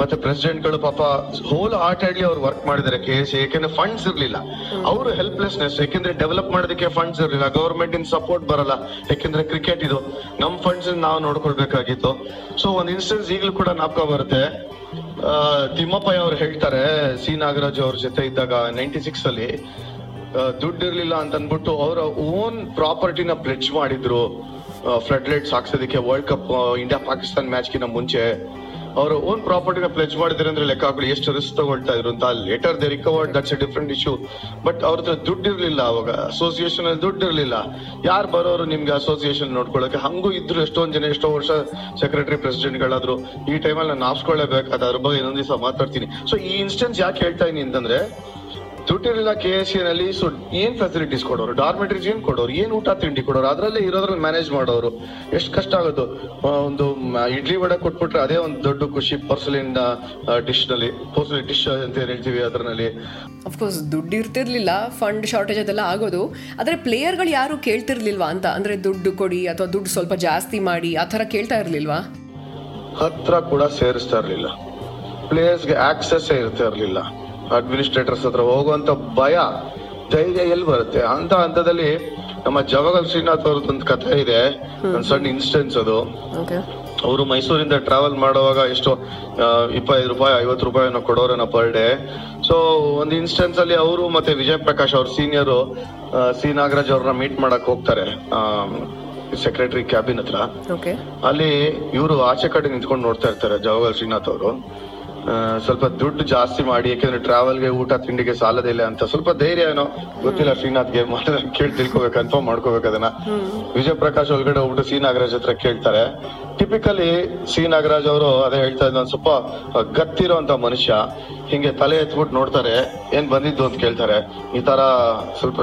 ಮತ್ತೆ ಪ್ರೆಸಿಡೆಂಟ್ಗಳು ಪಾಪ ಹೋಲ್ ಹಾರ್ಟೆಡ್ಲಿ ಅವ್ರು ವರ್ಕ್ ಮಾಡಿದ್ದಾರೆ. ಕೆ ಎಸ್ ಯಾಕೆಂದ್ರೆ ಫಂಡ್ಸ್ ಇರ್ಲಿಲ್ಲ. ಅವರು ಹೆಲ್ಪ್ಲೆಸ್ನೆಸ್ ಯಾಕೆಂದ್ರೆ ಡೆವಲಪ್ ಮಾಡೋದಕ್ಕೆ ಫಂಡ್ಸ್ ಇರ್ಲಿಲ್ಲ. ಗವರ್ಮೆಂಟ್ ಇನ್ ಸಪೋರ್ಟ್ ಬರಲ್ಲ. ಯಾಕೆಂದ್ರೆ ಕ್ರಿಕೆಟ್ ಇದು. ನಮ್ ಫಂಡ್ಸ್ ನಾವು ನೋಡ್ಕೊಳ್ಬೇಕಾಗಿತ್ತು. ಸೊ ಒಂದ್ ಇನ್ಸ್ಟೆನ್ಸ್ ಈಗಲೂ ಕೂಡ ನಾಪ್ಕ ಬರುತ್ತೆ. ತಿಮ್ಮಪ್ಪಯ್ಯ ಅವ್ರು ಹೇಳ್ತಾರೆ ಸಿ ನಾಗರಾಜ್ ಅವ್ರ ಜೊತೆ ಇದ್ದಾಗ ನೈನ್ಟಿ ಸಿಕ್ಸ್ ಅಲ್ಲಿ ದುಡ್ಡು ಇರ್ಲಿಲ್ಲ ಅಂತ ಅಂದ್ಬಿಟ್ಟು ಅವರ ಓನ್ ಪ್ರಾಪರ್ಟಿನ ಪ್ಲೆಡ್ಜ್ ಮಾಡಿದ್ರು. Flood lights ಹಾಕ್ಸೋದಕ್ಕೆ world cup India Pakistan match ಗಿನ ಮುಂಚೆ. ಅವರ ಓನ್ ಪ್ರಾಪರ್ಟಿನ ಪ್ಲೆಜ್ ಮಾಡಿದ್ರೆ ಅಂದ್ರೆ ಲೆಕ್ಕ ಹಾಕೊಳ್ಳಿ, ಎಷ್ಟು ರಿಸ್ಕ್ ತಗೊಳ್ತಾ ಇದ್ರು ಅಂತ. Later they recovered that's a different issue but ಅವ್ರ ಹತ್ರ ದುಡ್ಡು ಇರ್ಲಿಲ್ಲ ಅವಾಗ ಅಸೋಸಿಯೇಷನ್ ಅಲ್ಲಿ ದುಡ್ಡು ಇರ್ಲಿಲ್ಲ. ಯಾರು ಬರೋರು ನಿಮ್ಗೆ ಅಸೋಸಿಯೇಷನ್ ನೋಡ್ಕೊಳ್ಳೋಕೆ? ಹಂಗೂ ಇದ್ರು ಎಷ್ಟೊಂದ್ ಜನ, ಎಷ್ಟೋ ವರ್ಷ ಸೆಕ್ರೆಟರಿ ಪ್ರೆಸಿಡೆಂಟ್ ಗಳಾದ್ರು ಈ ಟೈಮಲ್ಲಿ ನಾನು ನಾಪ್ಸ್ಕೊಳ್ಳೇಬೇಕಾದ ಅದ್ರ ಬಗ್ಗೆ ಇನ್ನೊಂದ್ ದಿವಸ ಮಾತಾಡ್ತೀನಿ. ಸೊ ಈ ಇನ್ಸ್ಟೆನ್ಸ್ ಯಾಕೆ ಹೇಳ್ತಾ ಅಂತಂದ್ರೆ ದುಡ್ಡಿರಲಿಲ್ಲ ಕೆ ಎಸ್ ಸಿ ನಲ್ಲಿ ಸೊ ಏನ್ ಫೆಸಿಲಿಟೀಸ್ ಕೊಡೋರು? ಡಾರ್ಮೆಟ್ರೀಸ್ ಏನ್ ಕೊಡೋರು? ಏನ್ ಊಟ ತಿಂಡಿ ಕೊಡೋರು? ಅದ್ರಲ್ಲೇ ಇರೋದ್ರಲ್ಲಿ ಮ್ಯಾನೇಜ್ ಮಾಡೋರು. ಎಷ್ಟು ಕಷ್ಟ ಆಗೋದು? ಒಂದು ಇಡ್ಲಿ ವಡೆ ಕೊಟ್ಬಿಟ್ರೆ ಅದೇ ಒಂದು ದೊಡ್ಡ ಖುಷಿ ಪರ್ಸಲಿನ ಡಿಶ್ನಲ್ಲಿ. ಪರ್ಸಲಿನ್ ಡಿಶ್ ಅಂತ ಹೇಳ್ತೀವಿ ಅದ್ರಲ್ಲಿ? ಅಫ್ಕೋರ್ಸ್ ದುಡ್ಡು ಇರ್ತಿರ್ಲಿಲ್ಲ. ಫಂಡ್ ಶಾರ್ಟೇಜ್ ಅದೆಲ್ಲ ಆಗೋದು. ಆದರೆ ಪ್ಲೇಯರ್ಗಳು ಯಾರು ಕೇಳ್ತಿರ್ಲಿಲ್ವಾ ಅಂತ? ಅಂದ್ರೆ ದುಡ್ಡು ಕೊಡಿ ಅಥವಾ ದುಡ್ಡು ಸ್ವಲ್ಪ ಜಾಸ್ತಿ ಮಾಡಿ ಆ ಥರ ಕೇಳ್ತಾ ಇರಲಿಲ್ವಾ? ಹತ್ರ ಕೂಡ ಸೇರಿಸ್ತಾ ಇರ್ಲಿಲ್ಲ. ಪ್ಲೇಯರ್ಸ್ಗೆ ಆಕ್ಸೆಸ್ ಇರ್ತಾ ಇರ್ಲಿಲ್ಲ. ಅಡ್ಮಿನಿಸ್ಟ್ರೇಟರ್ಸ್ ಹತ್ರ ಹೋಗುವಂತ ಭಯ ಧೈರ್ಯ ಎಲ್ಲಿ ಬರುತ್ತೆ? ಅಂತ ಹಂತದಲ್ಲಿ ನಮ್ಮ ಜವಗಲ್ ಶ್ರೀನಾಥ್ ಅವ್ರದ್ದು ಒಂದು ಕಥೆ ಇದೆ. ಒಂದು ಸಣ್ಣ ಇನ್ಸ್ಟೆನ್ಸ್ ಅದು. ಅವರು ಮೈಸೂರಿಂದ ಟ್ರಾವೆಲ್ ಮಾಡುವಾಗ ಎಷ್ಟು ಇಪ್ಪತ್ತೈದು ರೂಪಾಯಿ ಐವತ್ತು ರೂಪಾಯಿನ ಕೊಡೋರನ್ನ ಪರ್ ಡೇ ಸೊ ಒಂದು ಇನ್ಸ್ಟೆನ್ಸ್ ಅಲ್ಲಿ ಅವರು ಮತ್ತೆ ವಿಜಯ್ ಪ್ರಕಾಶ್ ಅವ್ರ ಸೀನಿಯರ್ ಸಿ ನಾಗರಾಜ್ ಅವ್ರನ್ನ ಮೀಟ್ ಮಾಡಕ್ ಹೋಗ್ತಾರೆ ಸೆಕ್ರೆಟರಿ ಕ್ಯಾಬಿನ್ ಹತ್ರ. ಓಕೆ. ಅಲ್ಲಿ ಇವರು ಆಚೆ ಕಡೆ ನಿಂತ್ಕೊಂಡು ನೋಡ್ತಾ ಇರ್ತಾರೆ ಜವಗಲ್ ಶ್ರೀನಾಥ್ ಅವರು. ಸ್ವಲ್ಪ ದುಡ್ಡು ಜಾಸ್ತಿ ಮಾಡಿ ಯಾಕಂದ್ರೆ ಟ್ರಾವೆಲ್ಗೆ ಊಟ ತಿಂಡಿಗೆ ಸಾಲದಿಲ್ಲ ಅಂತ. ಸ್ವಲ್ಪ ಧೈರ್ಯ ಏನೋ? ಗೊತ್ತಿಲ್ಲ ಶ್ರೀನಾಥ್ಗೆ ಮಾತ್ರ ಕೇಳಿ ತಿಳ್ಕೊಬೇಕು ಕನ್ಫರ್ಮ್ ಮಾಡ್ಕೋಬೇಕು ಅದನ್ನ. ವಿಜಯ ಪ್ರಕಾಶ್ ಒಳಗಡೆ ಹೋಗ್ಬಿಟ್ಟು ಸಿ ನಾಗರಾಜ್ ಹತ್ರ ಕೇಳ್ತಾರೆ. ಟಿಪಿಕಲಿ ಸಿ ನಾಗರಾಜ್ ಅವರು ಅದೇ ಹೇಳ್ತಾ ಇದ್ದ ಸ್ವಲ್ಪ ಗತ್ತಿರೋಂತ ಮನುಷ್ಯ. ಹಿಂಗೆ ತಲೆ ಎತ್ಬಿಟ್ಟು ನೋಡ್ತಾರೆ ಏನ್ ಬಂದಿದ್ದು ಅಂತ ಕೇಳ್ತಾರೆ. ಈ ತರ ಸ್ವಲ್ಪ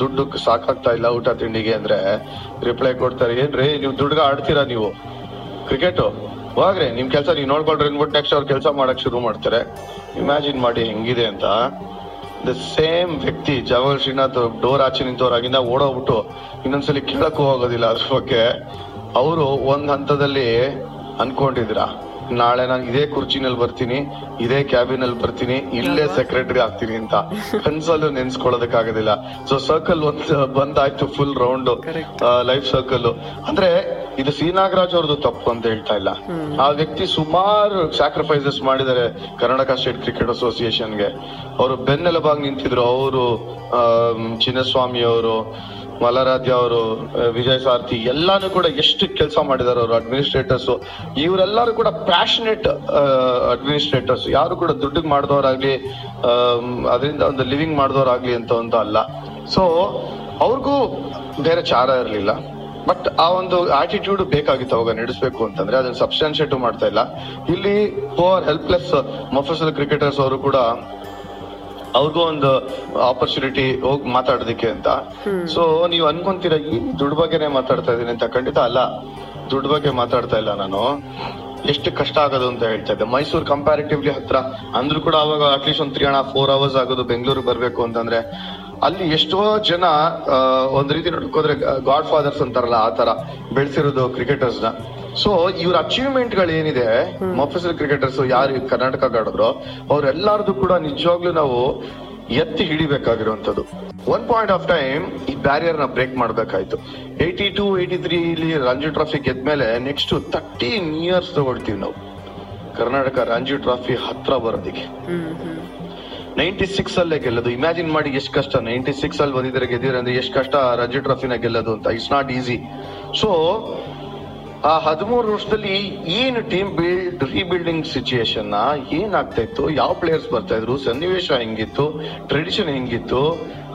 ದುಡ್ಡು ಸಾಕಾಗ್ತಾ ಇಲ್ಲ ಊಟ ತಿಂಡಿಗೆ ಅಂದ್ರೆ ರಿಪ್ಲೈ ಕೊಡ್ತಾರೆ. ಏನ್ರಿ ನೀವು ದುಡ್ಡುಗ ಆಡ್ತೀರಾ ನೀವು? ಕ್ರಿಕೆಟ್ ಹೋಗ್ರಿ ನಿಮ್ ಕೆಲಸ ನೀವು ನೋಡ್ಕೊಳ್ರಿ ಅಂದ್ಬಿಟ್ಟು ನೆಕ್ಸ್ಟ್ ಅವ್ರು ಕೆಲಸ ಮಾಡಕ್ ಶುರು ಮಾಡ್ತಾರೆ. ಇಮ್ಯಾಜಿನ್ ಮಾಡಿ ಹೆಂಗಿದೆ ಅಂತ. ದ ಸೇಮ್ ವ್ಯಕ್ತಿ ಜವಾಹರ್ ಶ್ರೀನಾಥ್ ಡೋರ್ ಆಚೆ ನಿಂತವ್ರಾಗಿಂದ ಓಡೋಗ್ಬಿಟ್ಟು ಇನ್ನೊಂದ್ಸಲಿ ಕೇಳಕ್ಕೂ ಹೋಗೋದಿಲ್ಲ ಅದ್ರ ಬಗ್ಗೆ. ಅವರು ಒಂದ್ ಹಂತದಲ್ಲಿ ಅನ್ಕೊಂಡಿದ್ರ ನಾಳೆ ನಾನು ಇದೇ ಕುರ್ಚಿನಲ್ಲಿ ಬರ್ತೀನಿ ಇದೇ ಕ್ಯಾಬಿನ್ ಅಲ್ಲಿ ಬರ್ತೀನಿ ಇಲ್ಲೇ ಸೆಕ್ರೆಟರಿ ಆಗ್ತೀನಿ ಅಂತ. ಕನ್ಸಲ್ಲೂ ನೆನ್ಸ್ಕೊಳ್ಳೋದಕ್ಕಾಗೋದಿಲ್ಲ ಸೊ ಸರ್ಕಲ್ ಒಂದ್ ಬಂದಾಯ್ತು ಫುಲ್ ರೌಂಡ್ ಲೈಫ್ ಸರ್ಕಲ್ ಅಂದ್ರೆ ಇದು ಸಿ ನಾಗರಾಜ್ ಅವ್ರದ್ದು ತಪ್ಪು ಅಂತ ಹೇಳ್ತಾ ಇಲ್ಲ. ಆ ವ್ಯಕ್ತಿ ಸುಮಾರು ಸ್ಯಾಕ್ರಿಫೈಸಸ್ ಮಾಡಿದ್ದಾರೆ ಕರ್ನಾಟಕ ಸ್ಟೇಟ್ ಕ್ರಿಕೆಟ್ ಅಸೋಸಿಯೇಷನ್ಗೆ ಅವರು ಬೆನ್ನೆಲುಬಾಗಿ ನಿಂತಿದ್ರು. ಅವರು ಚಿನ್ನಸ್ವಾಮಿ ಅವರು ಮಲರಾಧ್ಯ ಅವರು ವಿಜಯ್ ಸಾರ್ಥಿ, ಎಲ್ಲಾನು ಕೂಡ ಎಷ್ಟು ಕೆಲಸ ಮಾಡಿದಾರೆ ಅವರು ಅಡ್ಮಿನಿಸ್ಟ್ರೇಟರ್ಸ್ ಇವರೆಲ್ಲರೂ ಕೂಡ ಪ್ಯಾಷನೆಟ್ ಅಡ್ಮಿನಿಸ್ಟ್ರೇಟರ್ಸ್ ಯಾರು ಕೂಡ ದುಡ್ಡಿಗೆ ಮಾಡಿದವರಾಗ್ಲಿ ಅದರಿಂದ ಒಂದು ಲಿವಿಂಗ್ ಮಾಡಿದವರಾಗ್ಲಿ ಅಂತ ಒಂದು ಅಲ್ಲ. ಸೊ ಅವ್ರಿಗೂ ಬೇರೆ ಚಾರ ಇರಲಿಲ್ಲ. ಬಟ್ ಆ ಒಂದು ಆಟಿಟ್ಯೂಡ್ ಬೇಕಾಗಿತ್ತು ಅವಾಗ ನಡೆಸಬೇಕು ಅಂತಂದ್ರೆ ಅದನ್ನ ಸಬ್ಸ್ಟಾನ್ಶಿಯೇಟ್ ಮಾಡ್ತಾ ಇಲ್ಲ. ಇಲ್ಲಿ ಪೋರ್ ಹೆಲ್ಪ್ಲೆಸ್ ಮೊಫಸಲ್ ಕ್ರಿಕೆಟರ್ಸ್ ಅವರು ಕೂಡ ಅವ್ರಿಗೂ ಒಂದು ಆಪರ್ಚುನಿಟಿ ಹೋಗಿ ಮಾತಾಡೋದಕ್ಕೆ ಅಂತ. ಸೊ ನೀವು ಅನ್ಕೊಂತೀರ ಈ ದುಡ್ಡು ಬಗ್ಗೆನೇ ಮಾತಾಡ್ತಾ ಇದೀನಿ ಅಂತ? ಖಂಡಿತ ಅಲ್ಲ. ದುಡ್ಡು ಬಗ್ಗೆ ಮಾತಾಡ್ತಾ ಇಲ್ಲ ನಾನು. ಎಷ್ಟು ಕಷ್ಟ ಆಗೋದು ಅಂತ ಹೇಳ್ತಾ ಇದ್ದೆ. ಮೈಸೂರು ಕಂಪ್ಯಾರಿಟಿವ್ಲಿ ಹತ್ರ ಅಂದ್ರೂ ಕೂಡ ಅವಾಗ ಅಟ್ಲೀಸ್ಟ್ ಒಂದು three and half four hours ಆಗೋದು ಬೆಂಗಳೂರಿಗೆ ಬರಬೇಕು ಅಂತಂದ್ರೆ ಅಲ್ಲಿ ಎಷ್ಟೋ ಜನ ಒಂದ್ ರೀತಿ ನೋಡ್ಕೋದ್ರೆ ಗಾಡ್ ಫಾದರ್ಸ್ ಅಂತಾರಲ್ಲ ಆ ತರ ಬೆಳೆಸಿರೋದು ಕ್ರಿಕೆಟರ್ಸ್ನ. ಸೊ ಇವ್ರ ಅಚೀವ್ಮೆಂಟ್ಗಳು ಏನಿದೆ ಮೊಫಸಲ್ ಕ್ರಿಕೆಟರ್ಸ್ ಯಾರು ಕರ್ನಾಟಕ ಆಡಿದ್ರು ಅವ್ರೆಲ್ಲಾರ್ದು ಕೂಡ ನಿಜವಾಗ್ಲೂ ನಾವು ಎತ್ತಿ ಹಿಡಿಬೇಕಾಗಿರುವಂತದ್ದು ಒನ್ ಪಾಯಿಂಟ್ ಆಫ್ ಟೈಮ್ ಈ ಬ್ಯಾರಿಯರ್ನ ಬ್ರೇಕ್ ಮಾಡ್ಬೇಕಾಯ್ತು. ಏಯ್ಟಿ ಟು ಏಯ್ಟಿ ತ್ರೀ ಇಲ್ಲಿ ರಂಜಿ ಟ್ರಾಫಿ ಗೆದ್ಮೇಲೆ ನೆಕ್ಸ್ಟ್ ತರ್ಟೀನ್ ಇಯರ್ಸ್ ತಗೊಳ್ತೀವಿ ನಾವು. ಕರ್ನಾಟಕ ರಂಜಿ ಟ್ರಾಫಿ ಹತ್ರ ಬರೋದಿಕ್ಕೆ. ನೈಂಟಿ ಸಿಕ್ಸ್ ಅಲ್ಲೇ ಗೆಲ್ಲೋದು. ಇಮ್ಯಾಜಿನ್ ಮಾಡಿ ಎಷ್ಟು ಕಷ್ಟ. ನೈಂಟಿ ಸಿಕ್ಸ್ ಅಲ್ಲಿ ಬಂದಿದ್ರೆ ಗೆದ್ದಿದ್ರೆ ಅಂದ್ರೆ ಎಷ್ಟು ಕಷ್ಟ ರಂಜಿ ಟ್ರಾಫಿನ ಗೆಲ್ಲೋದು ಅಂತ. ಇಟ್ಸ್ ನಾಟ್ ಈಸಿ ಸೊ ಆ ಹದಿಮೂರು ವರ್ಷದಲ್ಲಿ ಏನು ಟೀಮ್ ಬಿಲ್ಡ್ ರೀಬಿಲ್ಡಿಂಗ್ ಸಿಚುಯೇಷನ್ ಏನಾಗ್ತಾ ಇತ್ತು? ಯಾವ ಪ್ಲೇಯರ್ಸ್ ಬರ್ತಾ ಇದ್ರು? ಸನ್ನಿವೇಶ ಹೆಂಗಿತ್ತು? ಟ್ರೆಡಿಷನ್ ಹೆಂಗಿತ್ತು?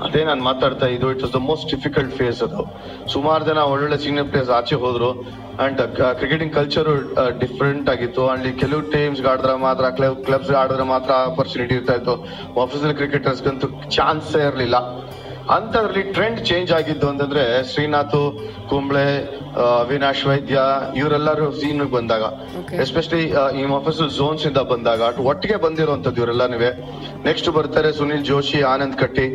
ಅದೇ ನಾನು ಮಾತಾಡ್ತಾ ಇದು it was the most difficult phase ಅದು. ಸುಮಾರು ಜನ ಒಳ್ಳೊಳ್ಳೆ ಸೀನಿಯರ್ ಪ್ಲೇಯರ್ಸ್ ಆಚೆ ಹೋದ್ರು ಅಂಡ್ ಕ್ರಿಕೆಟಿಂಗ್ ಕಲ್ಚರ್ ಡಿಫ್ರೆಂಟ್ ಆಗಿತ್ತು. ಅಂಡ್ ಕೆಲವು ಟೀಮ್ಸ್ ಆಡಿದ್ರೆ ಮಾತ್ರ ಕ್ಲಬ್ಸ್ ಆಡಿದ್ರೆ ಮಾತ್ರ ಆಪರ್ಚುನಿಟಿ ಇರ್ತಾ ಇತ್ತು. ಆಫೀಸಲ್ ಕ್ರಿಕೆಟರ್ಸ್ಗಂತೂ ಚಾನ್ಸೇ ಇರಲಿಲ್ಲ. ಅಂತದ್ರಲ್ಲಿ ಟ್ರೆಂಡ್ ಚೇಂಜ್ ಆಗಿದ್ದು ಅಂತಂದ್ರೆ ಶ್ರೀನಾಥ್ ಕುಂಬ್ಳೆ ಆ, ಅವಿನಾಶ್ ವೈದ್ಯ ಇವರೆಲ್ಲರೂ ಸೀನ್ ಬಂದಾಗ. ಎಸ್ಪೆಷಲಿ ಈ ಆಫೀಸ್ ಝೋನ್ಸ್ ಇಂದ ಬಂದಾಗ ಒಟ್ಟಿಗೆ ಬಂದಿರುವಂತದ್ದು ನೀವೇ ನೆಕ್ಸ್ಟ್ ಬರ್ತಾರೆ ಸುನಿಲ್ ಜೋಶಿ ಆನಂದ್ ಕಟ್ಟಿ.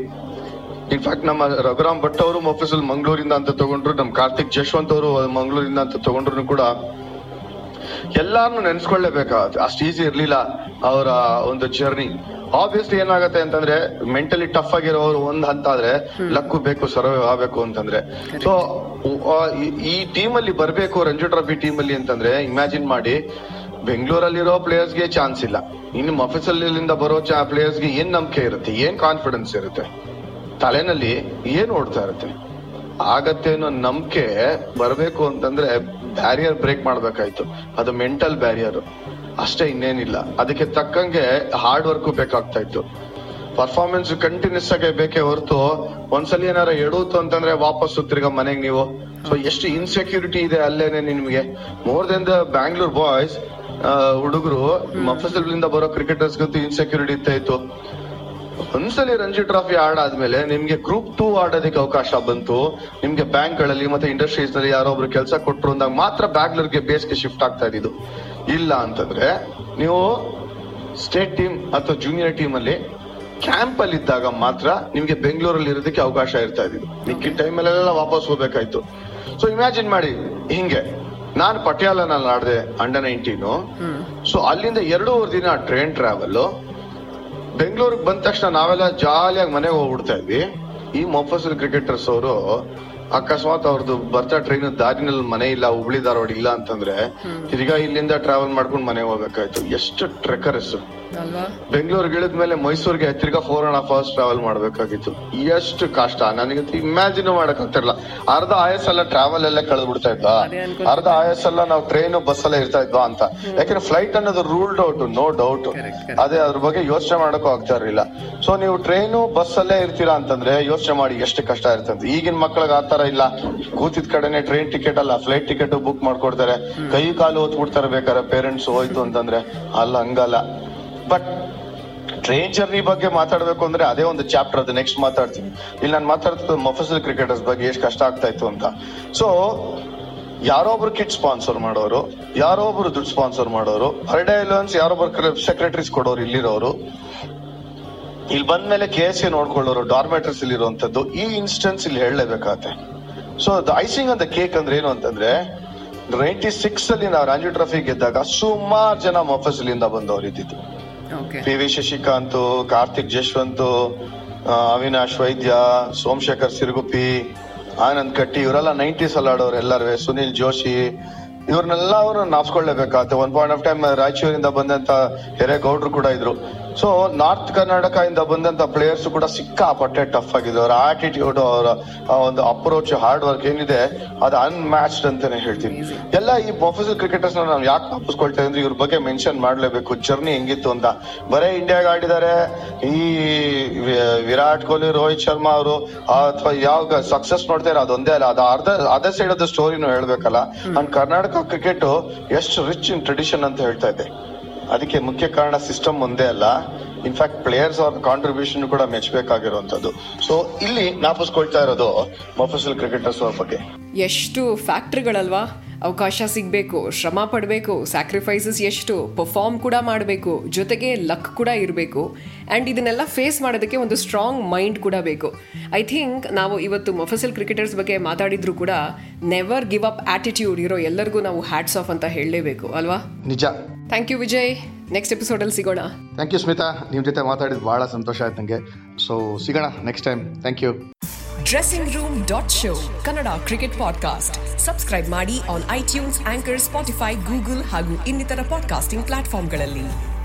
ಇನ್ಫ್ಯಾಕ್ಟ್ ನಮ್ಮ ರಘುರಾಮ್ ಭಟ್ ಅವರು ಮೊಫಸಲ್ ಮಂಗಳೂರಿಂದ ಅಂತ ತಗೊಂಡ್ರು ನಮ್ಮ ಕಾರ್ತಿಕ್ ಜಶ್ವಂತ್ ಅವರು ಮಂಗಳೂರಿಂದ ಅಂತ ತಗೊಂಡ್ರು ಕೂಡ ಎಲ್ಲಾರನ್ನು ನೆನ್ಸ್ಕೊಳ್ಳೇಬೇಕಾಗತ್ತೆ. ಅಷ್ಟು ಈಸಿ ಇರ್ಲಿಲ್ಲ ಅವರ ಒಂದು ಜರ್ನಿ ಆಬ್ವಿಯಸ್ಲಿ ಏನಾಗುತ್ತೆ ಅಂತಂದ್ರೆ ಮೆಂಟಲಿ ಟಫ್ ಆಗಿರೋರು ಒಂದ್ ಹಂತ ಆದ್ರೆ ಲಕ್ಕು ಬೇಕು ಸರ್ವೈವ್ ಆಗಬೇಕು ಅಂತಂದ್ರೆ. ಸೊ ಈ ಟೀಮ್ ಅಲ್ಲಿ ಬರ್ಬೇಕು ರಂಜು ಟ್ರಾಫಿ ಟೀಮ್ ಅಲ್ಲಿ ಅಂತಂದ್ರೆ ಇಮ್ಯಾಜಿನ್ ಮಾಡಿ ಬೆಂಗಳೂರಲ್ಲಿರೋ ಪ್ಲೇಯರ್ಸ್ಗೆ ಚಾನ್ಸ್ ಇಲ್ಲ. ಇನ್ನು ಮಫಸಲ್ಲಿಂದ ಬರೋ ಪ್ಲೇಯರ್ಸ್ಗೆ ಏನ್ ನಂಬಿಕೆ ಇರುತ್ತೆ ಏನ್ ಕಾನ್ಫಿಡೆನ್ಸ್ ಇರುತ್ತೆ? ತಲೆನಲ್ಲಿ ಏನು ಓಡ್ತಾ ಇರುತ್ತೆ? ಆಗತ್ತೆ ಅನ್ನೋ ನಂಬಿಕೆ ಬರಬೇಕು ಅಂತಂದ್ರೆ ಬ್ಯಾರಿಯರ್ ಬ್ರೇಕ್ ಮಾಡ್ಬೇಕಾಯ್ತು. ಅದು ಮೆಂಟಲ್ ಬ್ಯಾರಿಯರ್ ಅಷ್ಟೇ ಇನ್ನೇನಿಲ್ಲ. ಅದಕ್ಕೆ ತಕ್ಕಂಗೆ ಹಾರ್ಡ್ ವರ್ಕ್ ಬೇಕಾಗ್ತಾ ಇತ್ತು. ಪರ್ಫಾರ್ಮೆನ್ಸ್ ಕಂಟಿನ್ಯೂಸ್ ಆಗಿ ಬೇಕೇ ಹೊರತು ಒಂದ್ಸಲಿ ಏನಾರ ಎಡುತ್ತು ಅಂತಂದ್ರೆ ವಾಪಸ್ ತಿರ್ಗಾ ಮನೆಗೆ ನೀವು. ಸೊ ಎಷ್ಟು ಇನ್ಸೆಕ್ಯೂರಿಟಿ ಇದೆ ಅಲ್ಲೇನೆ ನಿಮ್ಗೆ. More than the Bangalore boys ಹುಡುಗರು ಮಫಸಲ್ ಬರೋ ಕ್ರಿಕೆಟರ್ಸ್ ಗಂತೂ ಇನ್ಸೆಕ್ಯೂರಿಟಿ ಇತ್ತು. ಒಂದ್ಸಲಿ ರಂಜಿ ಟ್ರಾಫಿ ಆಡಾದ್ಮೇಲೆ ನಿಮ್ಗೆ ಗ್ರೂಪ್ ಟೂ ಆಡೋದಕ್ಕೆ ಅವಕಾಶ ಬಂತು. ನಿಮ್ಗೆ ಬ್ಯಾಂಕ್ಗಳಲ್ಲಿ ಮತ್ತೆ ಇಂಡಸ್ಟ್ರೀಸ್ನಲ್ಲಿ ಯಾರೋ ಒಬ್ರು ಕೆಲಸ ಕೊಟ್ಟರು ಅಂದಾಗ ಮಾತ್ರ ಬ್ಯಾಂಗ್ಳೂರ್ಗೆ ಬೇಸ್ಗೆ ಶಿಫ್ಟ್ ಆಗ್ತಾ ಇದ್ದು ಇಲ್ಲ ಅಂತಂದ್ರೆ ನೀವು ಸ್ಟೇಟ್ ಟೀಮ್ ಅಥವಾ ಜೂನಿಯರ್ ಟೀಮ್ ಅಲ್ಲಿ ಕ್ಯಾಂಪ್ ಅಲ್ಲಿ ಇದ್ದಾಗ ಮಾತ್ರ ನಿಮ್ಗೆ ಬೆಂಗಳೂರಲ್ಲಿ ಇರೋದಕ್ಕೆ ಅವಕಾಶ ಇರ್ತಾ ಇದ್ದು ಮಿಕ್ಕಿ ಟೈಮಲ್ಲೆಲ್ಲ ವಾಪಸ್ ಹೋಗ್ಬೇಕಾಯ್ತು. ಸೊ ಇಮ್ಯಾಜಿನ್ ಮಾಡಿ ಹಿಂಗೆ. ನಾನು ಪಟಿಯಾಲನಲ್ಲಿ ಆಡಿದೆ ಅಂಡರ್ ನೈನ್ಟೀನು ಸೊ ಅಲ್ಲಿಂದ ಎರಡೂವರೆ ದಿನ ಟ್ರೈನ್ ಟ್ರಾವೆಲ್ ಬೆಂಗಳೂರಿಗೆ ಬಂದ ತಕ್ಷಣ ನಾವೆಲ್ಲ ಜಾಲಿಯಾಗಿ ಮನೆಗೆ ಹೋಗ್ಬಿಡ್ತಾ ಇದ್ವಿ. ಈ ಮೊಫಸಲ್ ಕ್ರಿಕೆಟರ್ಸ್ ಅವರು ಅಕಸ್ಮಾತ್ ಅವ್ರದ್ದು ಬರ್ತಾ ಟ್ರೈನ್ ದಾರಿನಲ್ಲಿ ಮನೆ ಇಲ್ಲ ಹುಬ್ಳಿ ಧಾರವಾಡ ಇಲ್ಲ ಅಂತಂದ್ರೆ ತಿರ್ಗಾ ಇಲ್ಲಿಂದ ಟ್ರಾವೆಲ್ ಮಾಡ್ಕೊಂಡು ಮನೆಗೆ ಹೋಗ್ಬೇಕಾಯ್ತು. ಎಷ್ಟು ಟ್ರೆಕರಸ್ ಅಲ್ವಾ? ಬೆಂಗಳೂರಿಗೆ ಇಳಿದ್ಮೇಲೆ ಮೈಸೂರಿಗೆ ತಿರ್ಗಾ four and half hours travel ಮಾಡ್ಬೇಕಾಗಿತ್ತು. ಎಷ್ಟು ಕಷ್ಟ. ನನಗೆ ಇಮ್ಯಾಜಿನ್ ಮಾಡಕ್ ಆಗ್ತಿರ್ಲಿಲ್ಲ. ಅರ್ಧ ಆಯಸ್ ಎಲ್ಲ ಟ್ರಾವೆಲ್ ಎಲ್ಲ ಕಳೆದ್ ಬಿಡ್ತಾ ಇದ್ದ ಅರ್ಧ ಆಯಸ್ ಎಲ್ಲ ನಾವು ಟ್ರೈನ್ ಬಸ್ ಎಲ್ಲ ಇರ್ತಾ ಇದ್ವಾ ಅಂತ. ಯಾಕಂದ್ರೆ ಫ್ಲೈಟ್ ಅನ್ನೋದು ರೂಲ್ಡ್ ಔಟ್ ನೋ ಡೌಟ್. ಅದೇ ಅದ್ರ ಬಗ್ಗೆ ಯೋಚನೆ ಮಾಡಕ್ಕೂ ಆಗ್ತಾ ಇರಲಿಲ್ಲ. ಸೊ ನೀವು ಟ್ರೈನು ಬಸ್ ಅಲ್ಲೇ ಇರ್ತೀರಾ ಅಂತಂದ್ರೆ ಯೋಚನೆ ಮಾಡಿ ಎಷ್ಟು ಕಷ್ಟ ಇರ್ತದೆ ಈಗಿನ ಮಕ್ಳಿಗೆ ಆತರ ಇಲ್ಲ. ಕೂತಿದ್ ಕಡೆನೆ ಟ್ರೈನ್ ಟಿಕೆಟ್ ಅಲ್ಲ ಫ್ಲೈಟ್ ಟಿಕೆಟ್ ಬುಕ್ ಮಾಡ್ಕೊಡ್ತಾರೆ. ಕೈ ಕಾಲು ಓದ್ಬಿಡ್ತಾರೆ ಬಿಡ್ತಾರೆ ಬೇಕಾದ್ರೆ ಪೇರೆಂಟ್ಸ್ ಹೋಯ್ತು ಅಂತಂದ್ರೆ. ಅಲ್ಲ ಹಂಗಲ್ಲ. ಬಟ್ ಟ್ರೈನ್ ಜರ್ನಿ ಬಗ್ಗೆ ಮಾತಾಡ್ಬೇಕು ಅಂದ್ರೆ ಅದೇ ಒಂದು ಚಾಪ್ಟರ್ ಅದು ನೆಕ್ಸ್ಟ್ ಮಾತಾಡ್ತೀನಿ. ಇಲ್ಲಿ ನಾನು ಮಾತಾಡ್ತಿದ್ದು ಮೊಫಸಲ್ ಕ್ರಿಕೆಟರ್ಸ್ ಬಗ್ಗೆ ಎಷ್ಟು ಕಷ್ಟ ಆಗ್ತಾ ಇತ್ತು ಅಂತ. ಸೊ ಯಾರೋ ಒಬ್ರು ಕಿಟ್ ಸ್ಪಾನ್ಸರ್ ಮಾಡೋರು, ಯಾರೋ ಒಬ್ರು ದುಡ್ಡು ಸ್ಪಾನ್ಸರ್ ಮಾಡೋರು ಹರ್ಡೇ ಅಲೋನ್ಸ್ ಯಾರೊಬ್ರು ಸೆಕ್ರೆಟರೀಸ್ ಕೊಡೋರು ಇಲ್ಲಿರೋರು, ಇಲ್ಲಿ ಬಂದ್ಮೇಲೆ ಕೆ ಎಸ್ ಸಿ ನೋಡ್ಕೊಳ್ಳೋರು ಡಾರ್ಮೆಟರ್ಸ್ ಇಲ್ಲಿ ಇರುವಂತದ್ದು ಈ ಇನ್ಸ್ಟೆನ್ಸ್ ಇಲ್ಲಿ ಹೇಳಲೇಬೇಕಾಗತ್ತೆ. ಸೊ ದ ಐಸಿಂಗ್ ಅಂತ ಕೇಕ್ ಅಂದ್ರೆ ಏನು ಅಂತಂದ್ರೆ ನೈಂಟಿ ಸಿಕ್ಸ್ ಅಲ್ಲಿ ನಾವು ರಾಂಜಿ ಟ್ರೋಫಿ ಗೆದ್ದಾಗ ಸುಮಾರು ಜನ ಮೊಫಸಲಿಂದ ಬಂದವರು ಪಿ ವಿ ಶಶಿಕಾಂತ್ ಕಾರ್ತಿಕ್ ಜಶ್ವಂತ್ ಅವಿನಾಶ್ ವೈದ್ಯ ಸೋಮಶೇಖರ್ ಸಿರುಗುಪ್ಪಿ ಆನಂದ್ ಕಟ್ಟಿ ಇವರೆಲ್ಲ ನೈಂಟೀಸ್ ಅಲ್ಲಿ ಆಡೋರು ಎಲ್ಲರೂ ಸುನಿಲ್ ಜೋಶಿ ಇವ್ರನ್ನೆಲ್ಲ ಅವರು ನಾಪ್ಸ್ಕೊಳ್ಳೇಬೇಕಾಗುತ್ತೆ ಒನ್ ಪಾಯಿಂಟ್ ಆಫ್ ಟೈಮ್ ರಾಯಚೂರಿಂದ ಬಂದಂತ ಹಿರೇಗೌಡ್ರು ಕೂಡ ಇದ್ರು. ಸೊ ನಾರ್ತ್ ಕರ್ನಾಟಕ ಇಂದ ಬಂದಂತ ಪ್ಲೇಯರ್ಸ್ ಕೂಡ ಸಿಕ್ಕಾಪಟ್ಟೆ ಟಫ್ ಆಗಿದೆ ಅವರ ಆಟಿಟ್ಯೂಡ್ ಅವರ ಒಂದು ಅಪ್ರೋಚ್ ಹಾರ್ಡ್ ವರ್ಕ್ ಏನಿದೆ ಅದು ಅನ್ಮ್ಯಾಚ್ಡ್ ಅಂತಾನೆ ಹೇಳ್ತೀನಿ. ಎಲ್ಲ ಈ ಪ್ರೊಫೆಷನಲ್ ಕ್ರಿಕೆಟರ್ಸ್ ನಾವು ಯಾಕೆ ನಾಪಿಸ್ಕೊಳ್ತೇವೆ ಅಂದ್ರೆ ಇವ್ರ ಬಗ್ಗೆ ಮೆನ್ಷನ್ ಮಾಡ್ಲೇಬೇಕು. ಜರ್ನಿ ಹೆಂಗಿತ್ತು ಅಂತ. ಬರೇ ಇಂಡಿಯಾಗ ಆಡಿದ್ದಾರೆ ಈ ವಿರಾಟ್ ಕೊಹ್ಲಿ ರೋಹಿತ್ ಶರ್ಮಾ ಅವರು ಅಥವಾ ಯಾವ ಸಕ್ಸಸ್ ನೋಡ್ತಾರೆ ಅದೊಂದೇ ಅಲ್ಲ. ಅದು ಅರ್ಧ ಅದೇ ಸೈಡ್ ಆಫ್ ದ ಸ್ಟೋರಿನೂ ಹೇಳ್ಬೇಕಲ್ಲ. ಅಂಡ್ ಕರ್ನಾಟಕ ಕ್ರಿಕೆಟ್ ಎಷ್ಟು ರಿಚ್ ಇನ್ ಟ್ರೆಡಿಷನ್ ಅಂತ ಹೇಳ್ತಾ ಇದ್ದೆ. ಅದಕ್ಕೆ ಮುಖ್ಯ ಕಾರಣ ಸಿಸ್ಟಮ್ ಒಂದೇ ಅಲ್ಲ. ಇನ್ಫ್ಯಾಕ್ಟ್ ಪ್ಲೇಯರ್ಸ್ ಅವ್ರ ಕಾಂಟ್ರಿಬ್ಯೂಷನ್ ಕೂಡ ಮೆಚ್ಚಬೇಕಾಗಿರುವಂತದ್ದು ಸೊ ಇಲ್ಲಿ ನಾಪಿಸ್ಕೊಳ್ತಾ ಇರೋದು ಮೊಫಸಲ್ ಕ್ರಿಕೆಟರ್ಸ್ ಅವ್ರ ಬಗ್ಗೆ. ಎಷ್ಟು ಫ್ಯಾಕ್ಟ್ರಿಗಳಲ್ವಾ ಅವಕಾಶ ಸಿಗಬೇಕು ಶ್ರಮ ಪಡಬೇಕು ಸ್ಯಾಕ್ರಿಫೈಸಸ್ ಎಷ್ಟು ಪರ್ಫಾರ್ಮ್ ಕೂಡ ಮಾಡಬೇಕು ಜೊತೆಗೆ ಲಕ್ ಕೂಡ ಇರಬೇಕು. ಆ್ಯಂಡ್ ಇದನ್ನೆಲ್ಲ ಫೇಸ್ ಮಾಡೋದಕ್ಕೆ ಒಂದು ಸ್ಟ್ರಾಂಗ್ ಮೈಂಡ್ ಕೂಡ ಬೇಕು. ಐ ಥಿಂಕ್ ನಾವು ಇವತ್ತು ಮೊಫಸಲ್ ಕ್ರಿಕೆಟರ್ಸ್ ಬಗ್ಗೆ ಮಾತಾಡಿದ್ರು ಕೂಡ ನೆವರ್ ಗಿವ್ ಅಪ್ ಆಟಿಟ್ಯೂಡ್ ಇರೋ ಎಲ್ಲರಿಗೂ ನಾವು ಹ್ಯಾಟ್ಸ್ ಆಫ್ ಅಂತ ಹೇಳಲೇಬೇಕು ಅಲ್ವಾ? ನಿಜ. ಥ್ಯಾಂಕ್ ಯು ವಿಜಯ್ ನೆಕ್ಸ್ಟ್ ಎಪಿಸೋಡಲ್ಲಿ ಸಿಗೋಣ. ಥ್ಯಾಂಕ್ ಯು ಸ್ಮಿತಾ ನಿಮ್ ಜೊತೆ ಮಾತಾಡಿದ ಬಹಳ ಸಂತೋಷ ಆಯ್ತು ನನಗೆ ಸೊ ಸಿಗೋಣ next time thank you dressing room dot show Kannada cricket podcast subscribe ಮಾಡಿ on iTunes Anchor Spotify Google ಹಾಗೂ ಇನ್ನಿತರ ಪಾಡ್ಕಾಸ್ಟಿಂಗ್ ಪ್ಲಾಟ್ಫಾರ್ಮ್ಗಳಲ್ಲಿ